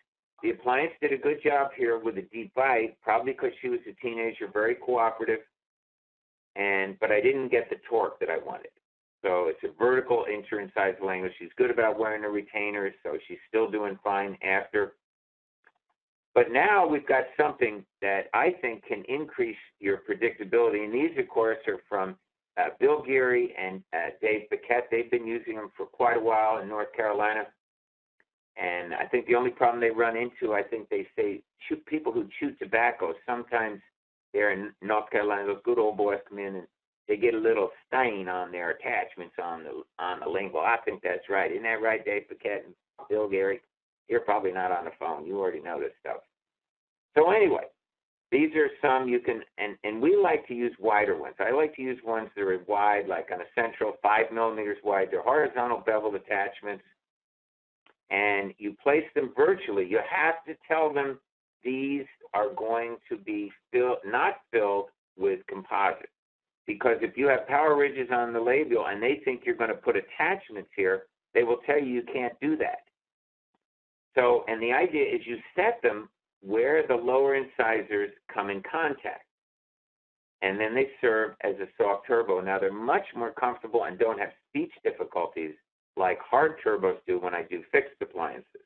the appliance did a good job here with a deep bite, probably because she was a teenager, very cooperative, and but I didn't get the torque that I wanted. So it's a vertical interincisal language. She's good about wearing her retainers, so she's still doing fine after. But now we've got something that I think can increase your predictability. And these, of course, are from uh, Bill Gierie and uh, Dave Paquette. They've been using them for quite a while in North Carolina. And I think the only problem they run into, I think they say, chew, people who chew tobacco, sometimes they're in North Carolina, those good old boys come in and they get a little stain on their attachments on the on the lingual. I think that's right. Isn't that right, Dave Paquette and Bill Gierie? You're probably not on the phone. You already know this stuff. So anyway, these are some you can, and, and we like to use wider ones. I like to use ones that are wide, like on a central, five millimeters wide. They're horizontal beveled attachments, and you place them virtually. You have to tell them these are going to be not filled with composite. Because if you have power ridges on the labial and they think you're going to put attachments here, they will tell you you can't do that. So, and the idea is you set them where the lower incisors come in contact. and then they serve as a soft turbo. Now they're much more comfortable and don't have speech difficulties like hard turbos do when I do fixed appliances.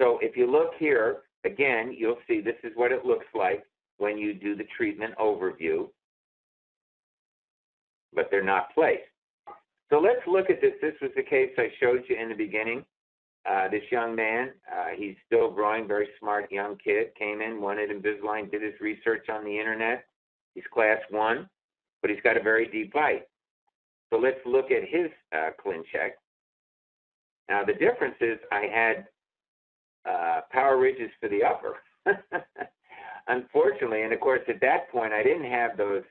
So if you look here, again, you'll see this is what it looks like when you do the treatment overview, but they're not placed. So let's look at this. This was the case I showed you in the beginning. Uh, this young man, uh, he's still growing, very smart young kid, came in, wanted Invisalign, did his research on the internet. He's class one, but he's got a very deep bite. So let's look at his uh, ClinCheck. Now the difference is I had uh, power ridges for the upper. Unfortunately, and of course at that point I didn't have those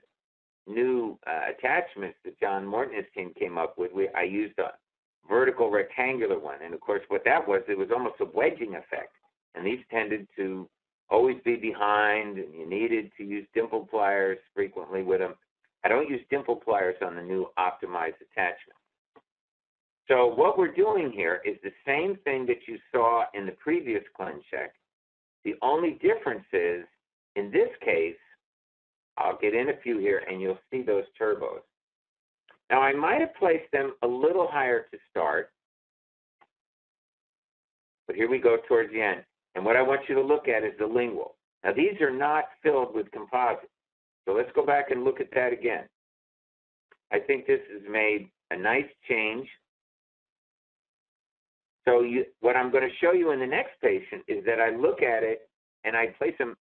new uh, attachments that John Morton his team came up with. We, I used a vertical rectangular one, and of course what that was, it was almost a wedging effect, and these tended to always be behind, and you needed to use dimple pliers frequently with them. I don't use dimple pliers on the new optimized attachment. So what we're doing here is the same thing that you saw in the previous ClinCheck. The only difference is, in this case, I'll get in a few here and you'll see those turbos. Now I might have placed them a little higher to start, but here we go towards the end. And what I want you to look at is the lingual. Now these are not filled with composite. So let's go back and look at that again. I think this has made a nice change. So you, what I'm going to show you in the next patient is that I look at it and I place them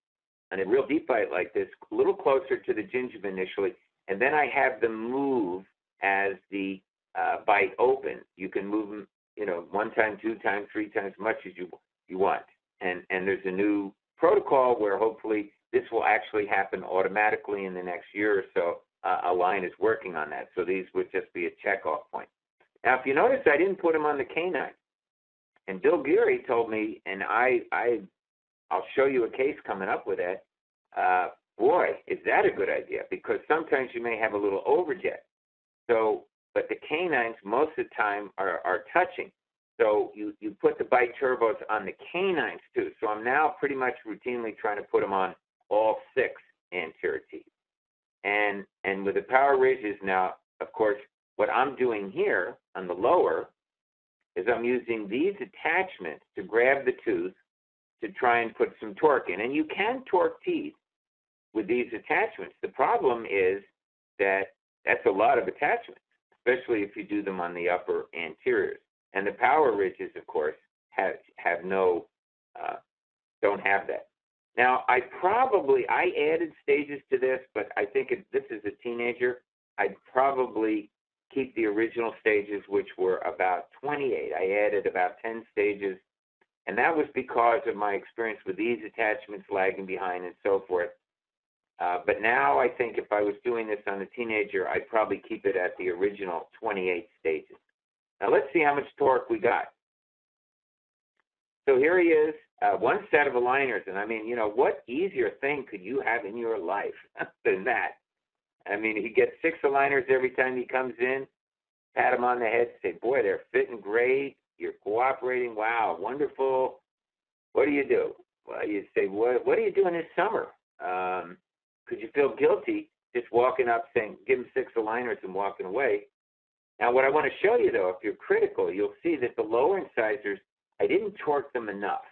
on a real deep bite like this, a little closer to the gingiva initially, and then I have them move as the uh, bite opens. You can move them, you know, one time, two times, three times, as much as you you want. And and there's a new protocol where hopefully this will actually happen automatically in the next year or so. Uh, Align is working on that, so these would just be a checkoff point. Now, if you notice, I didn't put them on the canine. And Bill Gierie told me, and I, I, I'll show you a case coming up with that. Uh, boy, is that a good idea? Because sometimes you may have a little overjet. So, but the canines most of the time are, are touching. So you, you put the bite turbos on the canines too. So I'm now pretty much routinely trying to put them on all six anterior teeth. And and with the power ridges now, of course, what I'm doing here on the lower is I'm using these attachments to grab the tooth to try and put some torque in. And you can torque teeth with these attachments. The problem is that that's a lot of attachments, especially if you do them on the upper anteriors. And the power ridges, of course, have have no uh, don't have that. Now, I probably I added stages to this, but I think if this is a teenager, I'd probably keep the original stages, which were about 28. I added about 10 stages, and that was because of my experience with these attachments lagging behind and so forth. Uh, but now I think if I was doing this on a teenager, I'd probably keep it at the original 28 stages. Now let's see how much torque we got. So here he is, uh, one set of aligners. And I mean, you know, what easier thing could you have in your life than that? I mean, he gets six aligners every time he comes in, pat him on the head, say, boy, they're fitting great. You're cooperating. Wow, wonderful. What do you do? Well, you say, what, what are you doing this summer? Um, could you feel guilty just walking up saying, give him six aligners and walking away? Now, what I want to show you, though, if you're critical, you'll see that the lower incisors, I didn't torque them enough.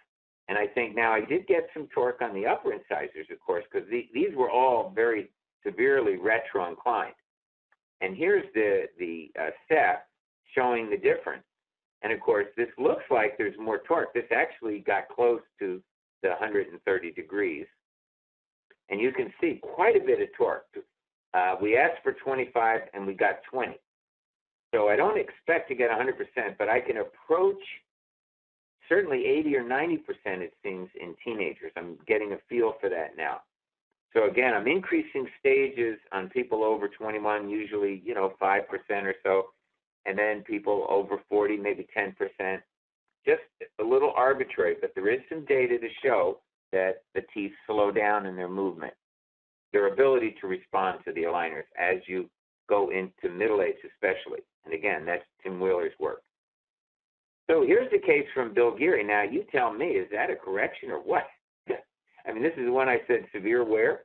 And I think now I did get some torque on the upper incisors, of course, because the, these were all very severely retro inclined. And here's the, the uh, step showing the difference. And of course, this looks like there's more torque. This actually got close to the 130 degrees. And you can see quite a bit of torque. Uh, we asked for 25 and we got 20. So I don't expect to get 100%, but I can approach certainly 80 or 90% it seems in teenagers. I'm getting a feel for that now. So again, I'm increasing stages on people over 21, usually, you know, 5% or so, and then people over 40, maybe 10%. Just a little arbitrary, but there is some data to show that the teeth slow down in their movement, their ability to respond to the aligners as you go into middle age, especially. And again, that's Tim Wheeler's work. So here's the case from Bill Gierie. Now, you tell me, is that a correction or what? I mean, this is one I said severe wear.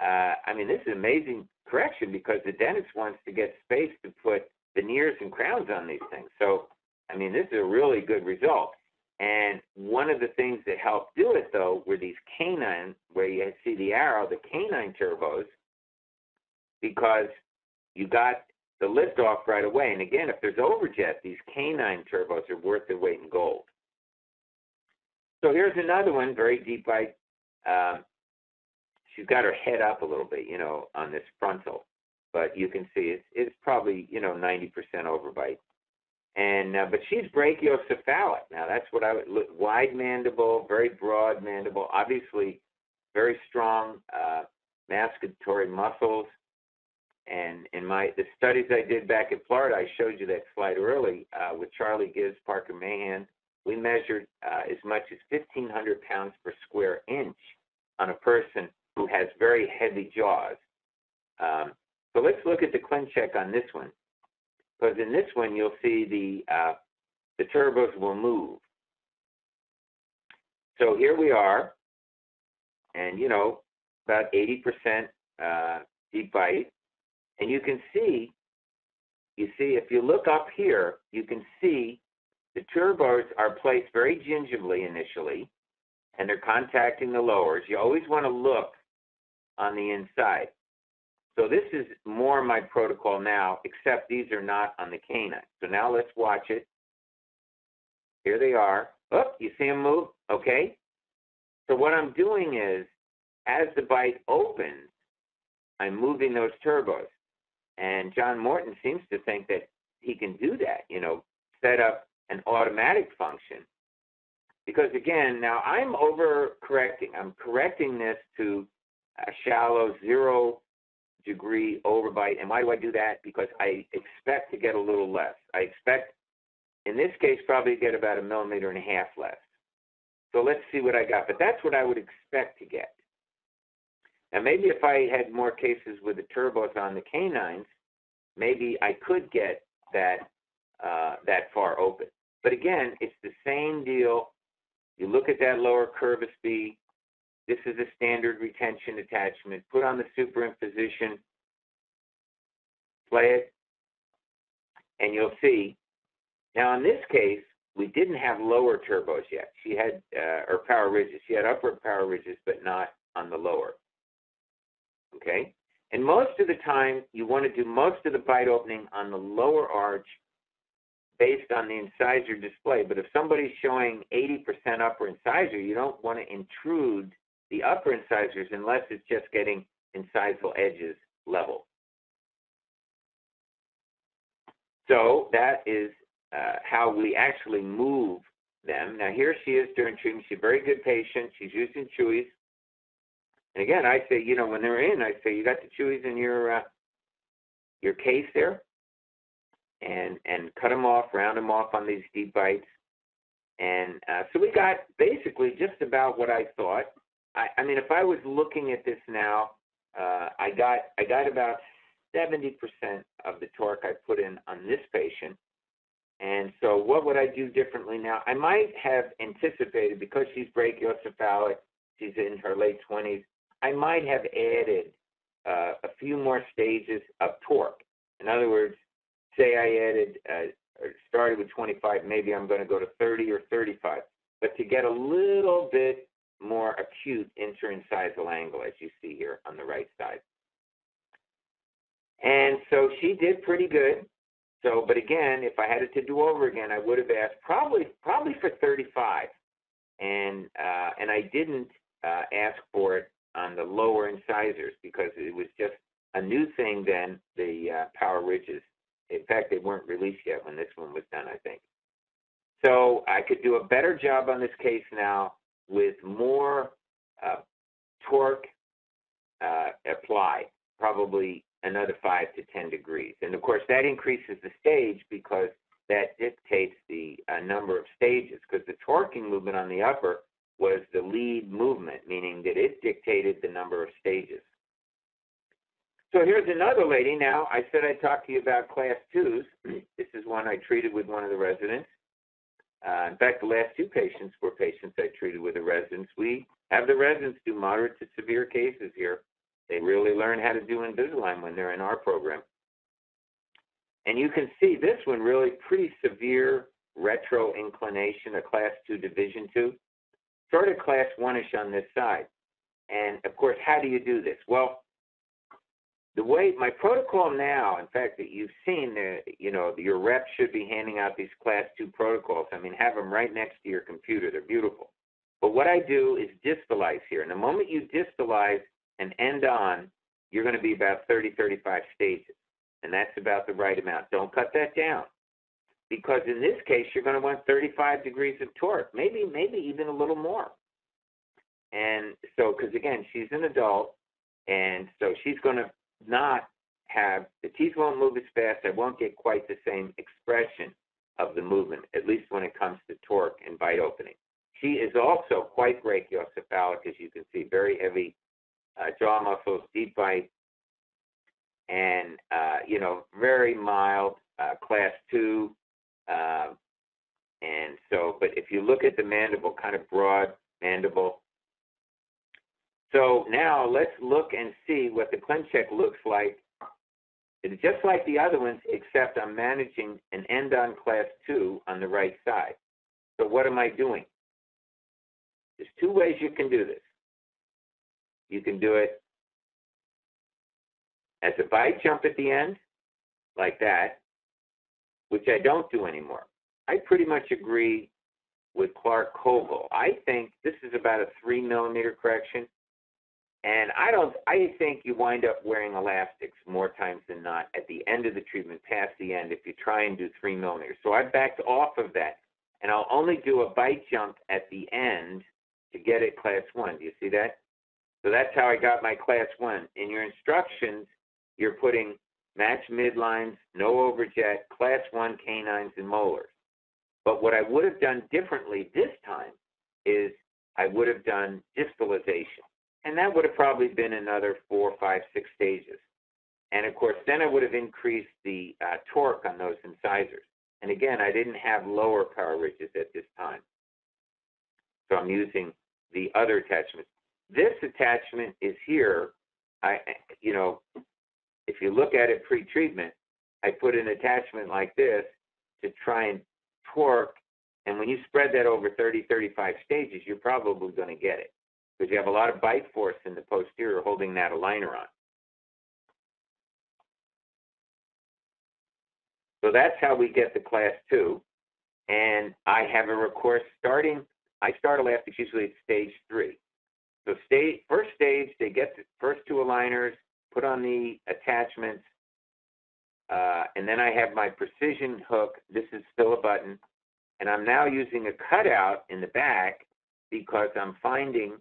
uh, I mean, this is amazing correction because the dentist wants to get space to put veneers and crowns on these things. So, I mean, this is a really good result. And one of the things that helped do it, though, were these canine, where you see the arrow, the canine turbos, because you got the lift off right away. And again, if there's overjet, these canine turbos are worth their weight in gold. So here's another one, very deep bite. Um, she's got her head up a little bit, you know, on this frontal, but you can see it's it's probably you know 90% overbite. And uh, but she's brachycephalic. Now that's what I would look wide mandible, very broad mandible, obviously very strong uh, muscles. And in my the studies I did back in Florida, I showed you that slide early uh, with Charlie Gibbs, Parker Mahan. We measured uh, as much as 1,500 pounds per square inch on a person who has very heavy jaws. Um, so let's look at the ClinCheck on this one, because in this one you'll see the uh, the turbos will move. So here we are, and you know about 80% uh, deep bite, and you can see, you see if you look up here, you can see the turbos are placed very gingerly initially, and they're contacting the lowers. You always want to look on the inside. So this is more my protocol now, except these are not on the canine. So now let's watch it. Here they are. Oh, you see them move? Okay. So what I'm doing is, as the bite opens, I'm moving those turbos. And John Morton seems to think that he can do that, you know, set up an automatic function. Because again, now I'm over correcting. I'm correcting this to a shallow zero degree overbite. And why do I do that? Because I expect to get a little less. I expect, in this case, probably get about a millimeter and a half less. So let's see what I got. But that's what I would expect to get. Now, maybe if I had more cases with the turbos on the canines, maybe I could get that uh, that far open. But again, it's the same deal. You look at that lower curvus B, this is a standard retention attachment. Put on the superimposition, play it, and you'll see. Now, in this case, we didn't have lower turbos yet. She had, uh, or power ridges. She had upward power ridges, but not on the lower. Okay? And most of the time, you want to do most of the bite opening on the lower arch based on the incisor display. But if somebody's showing 80% upper incisor, you don't want to intrude the upper incisors unless it's just getting incisal edges level. So that is uh, how we actually move them. Now here she is during treatment. She's a very good patient. She's using chewies. And again, I say, you know, when they're in, I say, you got the chewies in your uh, your case there, and and cut them off, round them off on these deep bites. And uh, so we got basically just about what I thought. I, I mean, if I was looking at this now, uh, I got I got about 70% of the torque I put in on this patient. And so, what would I do differently now? I might have anticipated because she's brachycephalic, she's in her late 20s. I might have added uh, a few more stages of torque. In other words, say I added uh, started with 25, maybe I'm going to go to 30 or 35. But to get a little bit more acute interincisal angle, as you see here on the right side. And so she did pretty good. So, but again, if I had it to do over again, I would have asked probably probably for 35, and uh, and I didn't uh, ask for it on the lower incisors because it was just a new thing then. The uh, power ridges. In fact, they weren't released yet when this one was done. I think. So I could do a better job on this case now with more uh, torque uh, applied, probably another 5 to 10 degrees. And of course, that increases the stage because that dictates the uh, number of stages, because the torquing movement on the upper was the lead movement, meaning that it dictated the number of stages. So here's another lady. Now, I said I'd talk to you about class twos. this is one I treated with one of the residents. Uh, in fact, the last two patients were patients I treated with the residents. We have the residents do moderate to severe cases here. They really learn how to do Invisalign when they're in our program. And you can see this one really pretty severe retro inclination, a class two division two, sort of class one-ish on this side. And of course, how do you do this? Well, the way my protocol now, in fact, that you've seen, the, you know, your rep should be handing out these class two protocols. I mean, have them right next to your computer. They're beautiful. But what I do is distalize here. And the moment you distalize and end on, you're going to be about 30, 35 stages. And that's about the right amount. Don't cut that down. Because in this case, you're going to want 35 degrees of torque, maybe, maybe even a little more. And so, because again, she's an adult, and so she's going to not have the teeth won't move as fast. I won't get quite the same expression of the movement, at least when it comes to torque and bite opening. She is also quite brachycephalic, as you can see, very heavy uh, jaw muscles, deep bite, and uh, you know, very mild, uh, class two. Uh, and so, but if you look at the mandible, kind of broad mandible, so now let's look and see what the ClinCheck looks like. It's just like the other ones, except I'm managing an end-on class 2 on the right side. So what am I doing? There's two ways you can do this. You can do it as a bite jump at the end, like that, which I don't do anymore. I pretty much agree with Clark Cogle. I think this is about a three millimeter correction. And I don't. I think you wind up wearing elastics more times than not at the end of the treatment, past the end, if you try and do three millimeters. So I backed off of that, and I'll only do a bite jump at the end to get it class one. Do you see that? So that's how I got my class one. In your instructions, you're putting match midlines, no overjet, class one canines and molars. But what I would have done differently this time is I would have done distalization and that would have probably been another four, five, six stages. And of course, then I would have increased the uh, torque on those incisors. And again, I didn't have lower power ridges at this time. So I'm using the other attachments. This attachment is here. I, you know, if you look at it pre-treatment, I put an attachment like this to try and torque. And when you spread that over 30, 35 stages, you're probably going to get it because you have a lot of bite force in the posterior holding that aligner on. So that's how we get the class two. And I have a recourse starting, I start elastics usually at stage three. So stage, first stage, they get the first two aligners, put on the attachments, uh, and then I have my precision hook. This is still a button. And I'm now using a cutout in the back because I'm finding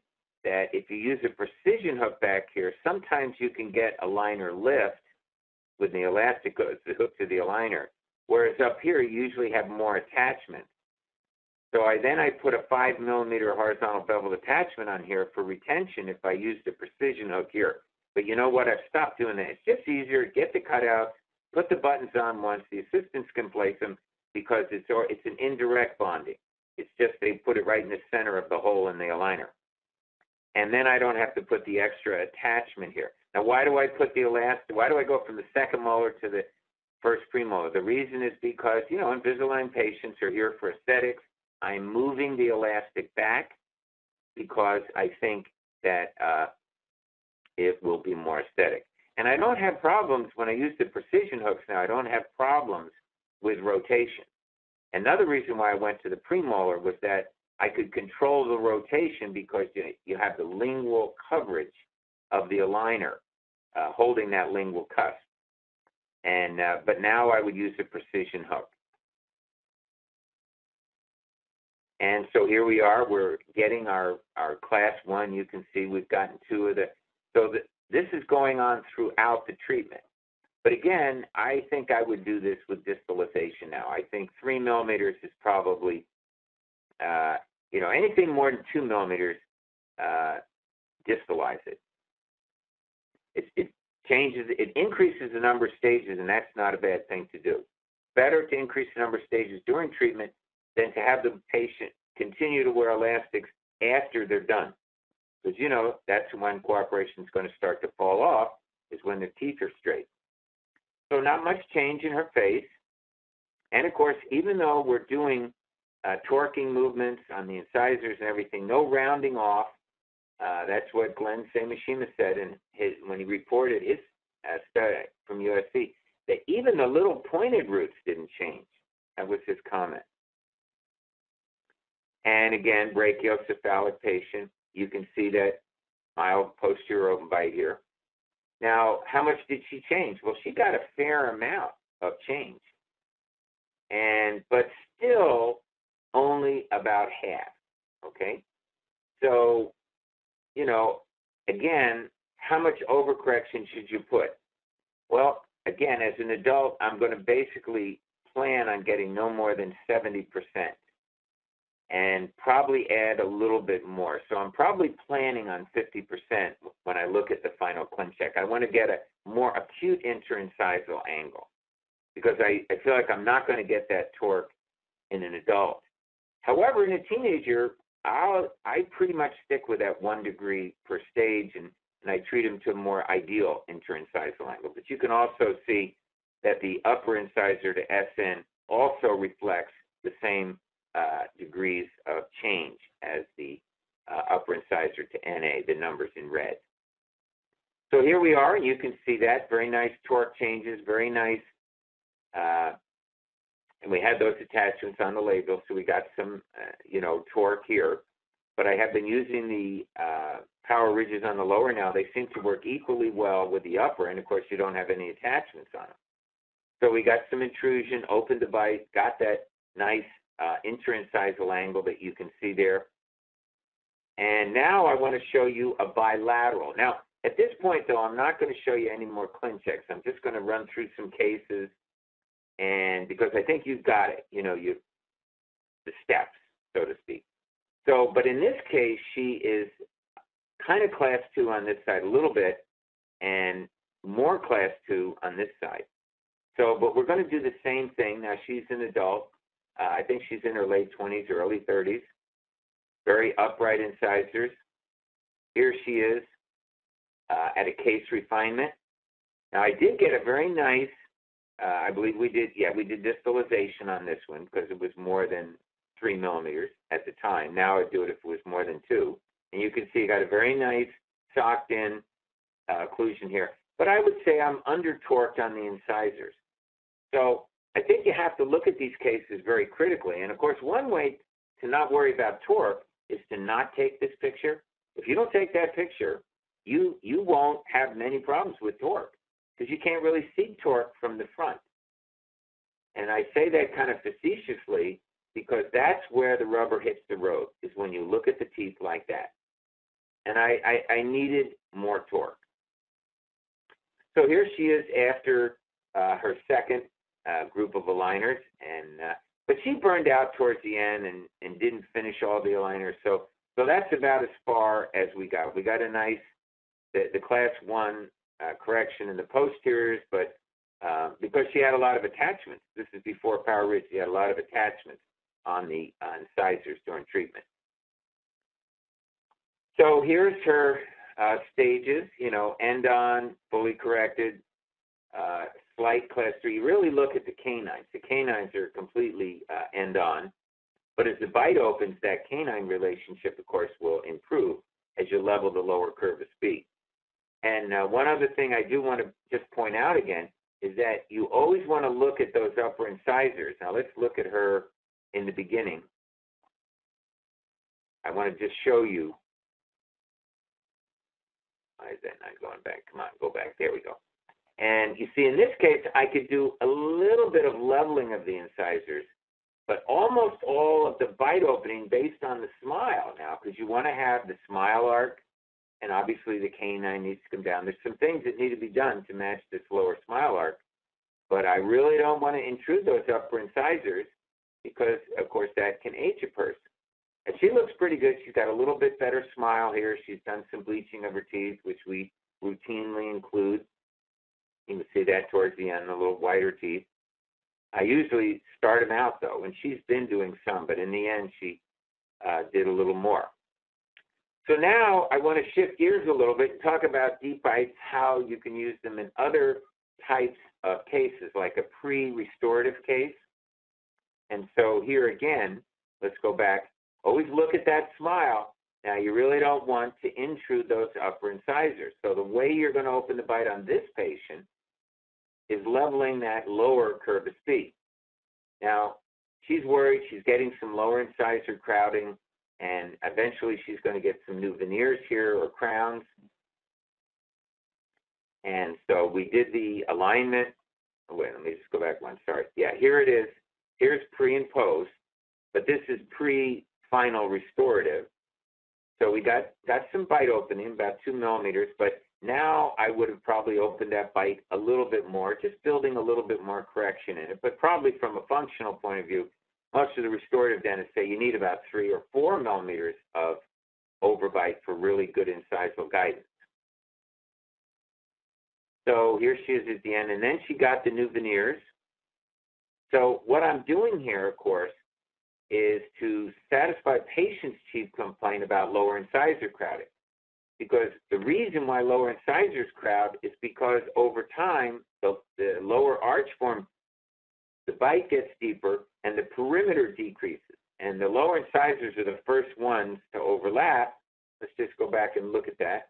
that if you use a precision hook back here, sometimes you can get a liner lift with the elastic goes the hook to the aligner, whereas up here you usually have more attachments. So I then I put a five millimeter horizontal beveled attachment on here for retention if I used a precision hook here. But you know what? I've stopped doing that. It's just easier. Get the cutouts, put the buttons on once. The assistants can place them because it's or it's an indirect bonding. It's just they put it right in the center of the hole in the aligner and then I don't have to put the extra attachment here. Now, why do I put the elastic? Why do I go from the second molar to the first premolar? The reason is because, you know, Invisalign patients are here for aesthetics. I'm moving the elastic back because I think that uh, it will be more aesthetic. And I don't have problems when I use the precision hooks now. I don't have problems with rotation. Another reason why I went to the premolar was that I could control the rotation because you, have the lingual coverage of the aligner uh, holding that lingual cusp. And uh, but now I would use a precision hook. And so here we are. We're getting our our class one. You can see we've gotten two of the. So the, this is going on throughout the treatment. But again, I think I would do this with distalization now. I think three millimeters is probably uh, you know, anything more than two millimeters, uh, distalize it. it. It changes, it increases the number of stages, and that's not a bad thing to do. Better to increase the number of stages during treatment than to have the patient continue to wear elastics after they're done. Because, you know, that's when cooperation is going to start to fall off, is when the teeth are straight. So, not much change in her face. And of course, even though we're doing uh, torquing movements on the incisors and everything, no rounding off. Uh, that's what Glenn Sameshima said in his when he reported his uh, study from USC. That even the little pointed roots didn't change. That was his comment. And again, brachycephalic patient. You can see that mild posterior open bite here. Now, how much did she change? Well, she got a fair amount of change. And but still only about half. Okay? So, you know, again, how much overcorrection should you put? Well, again, as an adult, I'm going to basically plan on getting no more than 70% and probably add a little bit more. So I'm probably planning on 50% when I look at the final ClinCheck. I want to get a more acute interincisal angle because I, I feel like I'm not going to get that torque in an adult. However, in a teenager, I'll, I pretty much stick with that one degree per stage and, and I treat them to a more ideal interincisal angle. But you can also see that the upper incisor to SN also reflects the same uh, degrees of change as the uh, upper incisor to NA, the numbers in red. So here we are, and you can see that. Very nice torque changes, very nice uh, and we had those attachments on the labial, so we got some, uh, you know, torque here. But I have been using the uh, power ridges on the lower now. They seem to work equally well with the upper, and of course, you don't have any attachments on them. So we got some intrusion, opened the bite, got that nice uh, interincisal angle that you can see there. And now I want to show you a bilateral. Now, at this point, though, I'm not going to show you any more ClinChecks. I'm just going to run through some cases and because I think you've got it, you know, you the steps, so to speak. So, but in this case, she is kind of class two on this side a little bit, and more class two on this side. So, but we're going to do the same thing. Now, she's an adult. Uh, I think she's in her late 20s or early 30s. Very upright incisors. Here she is uh, at a case refinement. Now, I did get a very nice uh, I believe we did, yeah, we did distalization on this one because it was more than three millimeters at the time. Now I'd do it if it was more than two. And you can see I got a very nice socked in uh, occlusion here. But I would say I'm under torqued on the incisors. So I think you have to look at these cases very critically. And of course, one way to not worry about torque is to not take this picture. If you don't take that picture, you you won't have many problems with torque because you can't really see torque from the front. And I say that kind of facetiously because that's where the rubber hits the road, is when you look at the teeth like that. And I, I, I needed more torque. So here she is after uh, her second uh, group of aligners, and uh, but she burned out towards the end and, and didn't finish all the aligners. So so that's about as far as we got. We got a nice the, the class one uh, correction in the posteriors, but uh, because she had a lot of attachments, this is before Power Ridge, she had a lot of attachments on the uh, incisors during treatment. So here's her uh, stages, you know, end on, fully corrected, uh, slight class three. You really look at the canines. The canines are completely uh, end on. But as the bite opens, that canine relationship, of course, will improve as you level the lower curve of Spee. And uh, one other thing I do want to just point out again is that you always want to look at those upper incisors. Now let's look at her in the beginning. I want to just show you. Why is that not going back? Come on, go back. There we go. And you see, in this case, I could do a little bit of leveling of the incisors, but almost all of the bite opening based on the smile now, because you want to have the smile arc and obviously the canine needs to come down. There's some things that need to be done to match this lower smile arc, but I really don't want to intrude those upper incisors because, of course, that can age a person. And she looks pretty good. She's got a little bit better smile here. She's done some bleaching of her teeth, which we routinely include. You see that towards the end, a little whiter teeth. I usually start them out though, and she's been doing some, but in the end, she uh, did a little more. So now I want to shift gears a little bit and talk about deep bites, how you can use them in other types of cases, like a pre-restorative case. And so here again, let's go back. Always look at that smile. Now you really don't want to intrude those upper incisors. So the way you're going to open the bite on this patient is leveling that lower curve of Spee. Now she's worried she's getting some lower incisor crowding and eventually she's going to get some new veneers here or crowns. And so we did the alignment. Oh, wait, let me just go back one. Sorry. Yeah, here it is. Here's pre and post, but this is pre-final restorative. So we got, got some bite opening, about two millimeters, but now I would have probably opened that bite a little bit more, just building a little bit more correction in it. But probably from a functional point of view, most of the restorative dentists say you need about three or four millimeters of overbite for really good incisal guidance. So here she is at the end, and then she got the new veneers. So what I'm doing here, of course, is to satisfy patient's chief complaint about lower incisor crowding. Because the reason why lower incisors crowd is because over time, the, the lower arch form, the bite gets deeper and the perimeter decreases. And the lower incisors are the first ones to overlap. Let's just go back and look at that.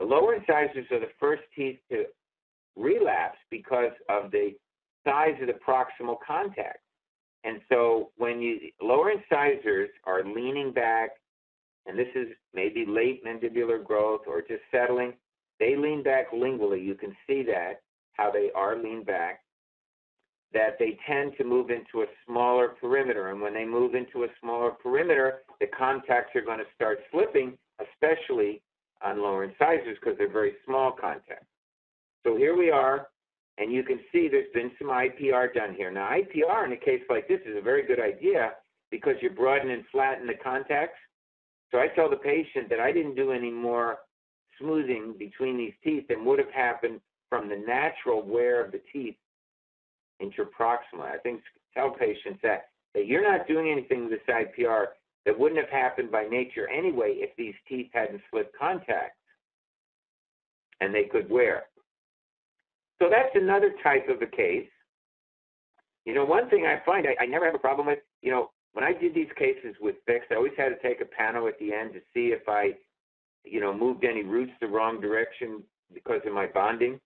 The lower incisors are the first teeth to relapse because of the size of the proximal contact. And so when you lower incisors are leaning back, and this is maybe late mandibular growth or just settling, they lean back lingually. You can see that, how they are leaned back that they tend to move into a smaller perimeter. And when they move into a smaller perimeter, the contacts are going to start slipping, especially on lower incisors because they're very small contacts. So here we are, and you can see there's been some IPR done here. Now, IPR in a case like this is a very good idea because you broaden and flatten the contacts. So I tell the patient that I didn't do any more smoothing between these teeth than would have happened from the natural wear of the teeth interproximally. I think tell patients that, that you're not doing anything with this IPR that wouldn't have happened by nature anyway if these teeth hadn't slipped contact and they could wear. So that's another type of a case. You know, one thing I find I, I never have a problem with, you know, when I did these cases with fix, I always had to take a panel at the end to see if I, you know, moved any roots the wrong direction because of my bonding.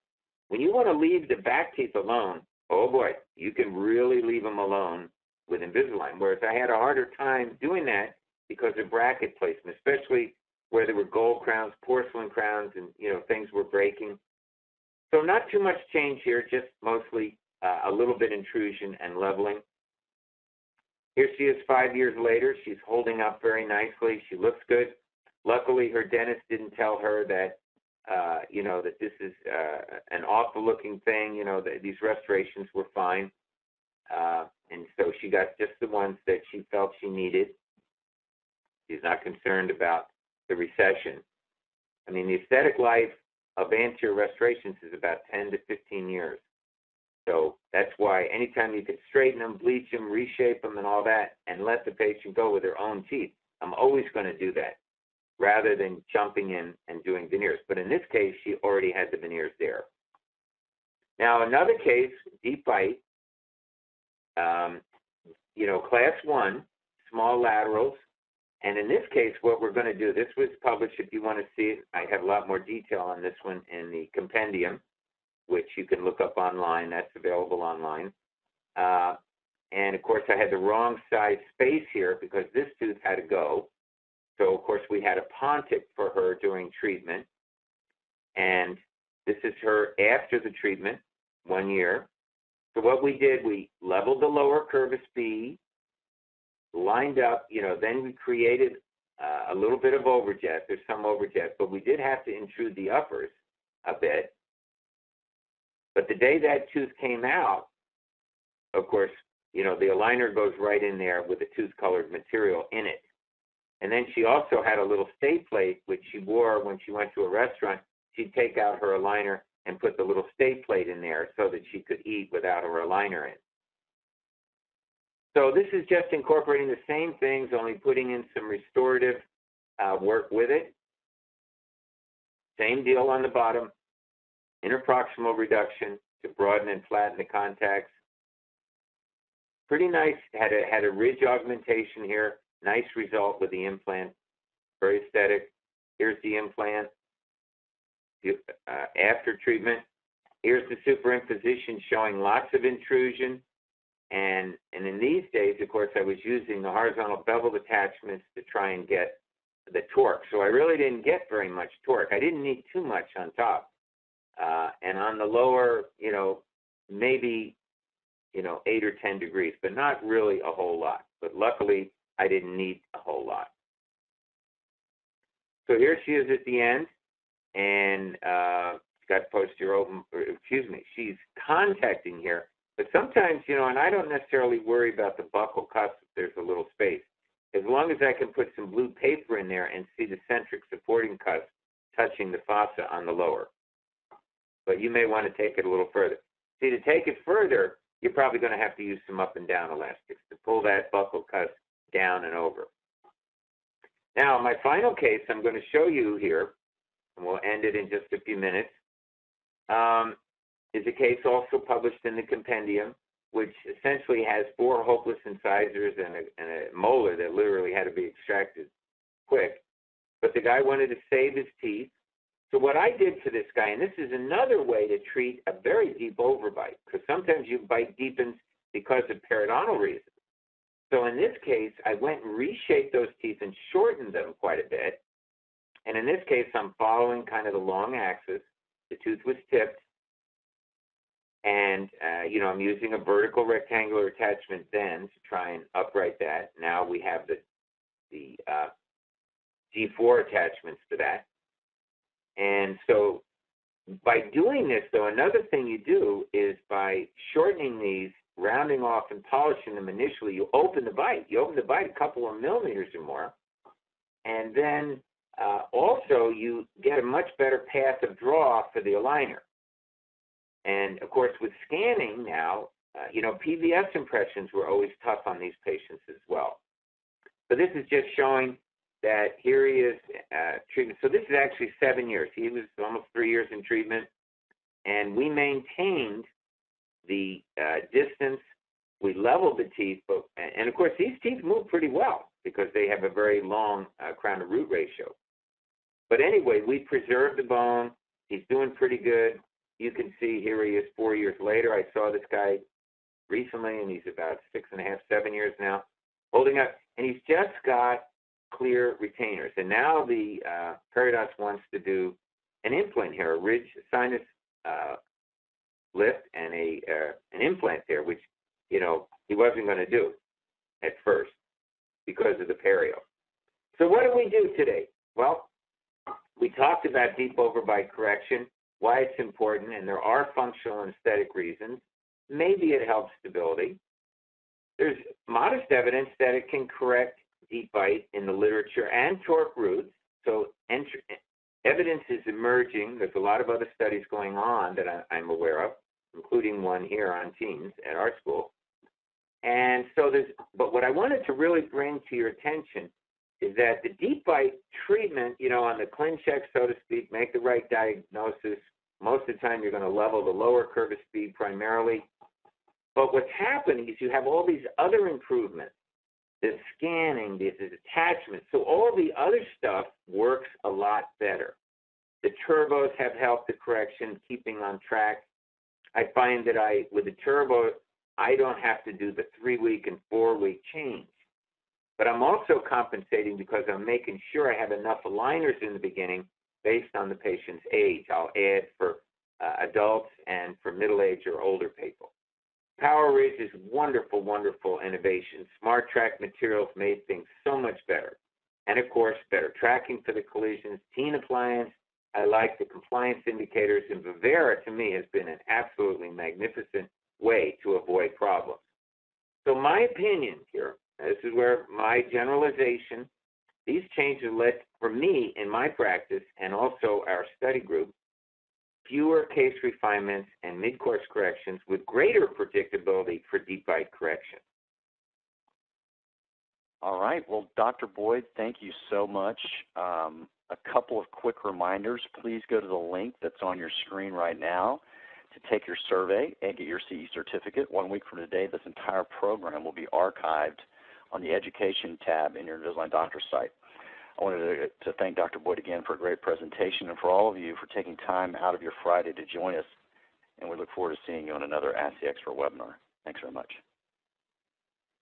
When you want to leave the back teeth alone, oh boy, you can really leave them alone with Invisalign. Whereas I had a harder time doing that because of bracket placement, especially where there were gold crowns, porcelain crowns, and you know things were breaking. So not too much change here, just mostly uh, a little bit intrusion and leveling. Here she is five years later. She's holding up very nicely. She looks good. Luckily, her dentist didn't tell her that uh, you know, that this is uh, an awful looking thing, you know, that these restorations were fine. Uh, and so she got just the ones that she felt she needed. She's not concerned about the recession. I mean, the aesthetic life of anterior restorations is about 10 to 15 years. So that's why anytime you can straighten them, bleach them, reshape them, and all that, and let the patient go with their own teeth, I'm always going to do that rather than jumping in and doing veneers. But in this case, she already had the veneers there. Now, another case, deep bite, um, you know, class one, small laterals. And in this case, what we're going to do, this was published, if you want to see it, I have a lot more detail on this one in the compendium, which you can look up online. That's available online. Uh, and of course, I had the wrong size space here because this tooth had to go. So, of course, we had a pontic for her during treatment. And this is her after the treatment, one year. So, what we did, we leveled the lower curvus B, lined up, you know, then we created uh, a little bit of overjet. There's some overjet, but we did have to intrude the uppers a bit. But the day that tooth came out, of course, you know, the aligner goes right in there with the tooth colored material in it. And then she also had a little stay plate, which she wore when she went to a restaurant. She'd take out her aligner and put the little stay plate in there so that she could eat without her aligner in. So this is just incorporating the same things, only putting in some restorative uh, work with it. Same deal on the bottom, interproximal reduction to broaden and flatten the contacts. Pretty nice, had a, had a ridge augmentation here. Nice result with the implant, very aesthetic. Here's the implant uh, after treatment. Here's the superimposition showing lots of intrusion. And, and in these days, of course, I was using the horizontal bevel attachments to try and get the torque. So I really didn't get very much torque. I didn't need too much on top. Uh, and on the lower, you know, maybe, you know, eight or 10 degrees, but not really a whole lot. But luckily, I didn't need a whole lot. So here she is at the end, and uh, got posterior open, excuse me, she's contacting here. But sometimes, you know, and I don't necessarily worry about the buccal cusp if there's a little space. As long as I can put some blue paper in there and see the centric supporting cusp touching the fossa on the lower. But you may want to take it a little further. See, to take it further, you're probably going to have to use some up and down elastics to pull that buccal cusp down and over. Now, my final case I'm going to show you here, and we'll end it in just a few minutes, um, is a case also published in the compendium, which essentially has four hopeless incisors and a, and a molar that literally had to be extracted quick. But the guy wanted to save his teeth. So what I did for this guy, and this is another way to treat a very deep overbite, because sometimes you bite deepens because of periodontal reasons. So in this case, I went and reshaped those teeth and shortened them quite a bit. And in this case, I'm following kind of the long axis. The tooth was tipped. And, uh, you know, I'm using a vertical rectangular attachment then to try and upright that. Now we have the, the uh, G4 attachments for that. And so by doing this, though, another thing you do is by shortening these rounding off and polishing them initially, you open the bite. You open the bite a couple of millimeters or more, and then uh, also you get a much better path of draw for the aligner. And of course, with scanning now, uh, you know, PVS impressions were always tough on these patients as well. So this is just showing that here he is uh, treatment. So this is actually seven years. He was almost three years in treatment, and we maintained the uh, distance. We leveled the teeth, but and of course these teeth move pretty well because they have a very long uh, crown to root ratio. But anyway, we preserved the bone. He's doing pretty good. You can see here he is four years later. I saw this guy recently, and he's about six and a half, seven years now, holding up, and he's just got clear retainers. And now the uh, Periodonts wants to do an implant here, a ridge sinus uh, lift and a uh, an implant there, which you know he wasn't going to do at first because of the perio. So what do we do today? Well, we talked about deep overbite correction, why it's important, and there are functional and aesthetic reasons. Maybe it helps stability. There's modest evidence that it can correct deep bite in the literature and torque roots. So evidence is emerging. There's a lot of other studies going on that I, am aware of, including one here on teens at our school. And so there's, but what I wanted to really bring to your attention is that the deep bite treatment, you know, on the ClinCheck, so to speak, make the right diagnosis. Most of the time, you're going to level the lower curve of Spee primarily. But what's happening is you have all these other improvements the scanning, the, the attachment. So all the other stuff works a lot better. The turbos have helped the correction, keeping on track. I find that I, with the turbo, I don't have to do the three week and four week change. But I'm also compensating because I'm making sure I have enough aligners in the beginning based on the patient's age. I'll add for uh, adults and for middle age or older people. Power Ridge is wonderful, wonderful innovation. SmartTrack materials made things so much better. And of course, better tracking for the collisions, teen appliance. I like the compliance indicators, and Vivera to me has been an absolutely magnificent way to avoid problems. So, my opinion here, this is where my generalization, these changes led for me in my practice and also our study group fewer case refinements and mid-course corrections with greater predictability for deep bite correction. All right. Well, Dr. Boyd, thank you so much. Um, a couple of quick reminders. Please go to the link that's on your screen right now to take your survey and get your CE certificate. One week from today, this entire program will be archived on the Education tab in your Invisalign Doctor site. I wanted to, to thank Dr. Boyd again for a great presentation and for all of you for taking time out of your Friday to join us. And we look forward to seeing you on another Ask the Expert webinar. Thanks very much.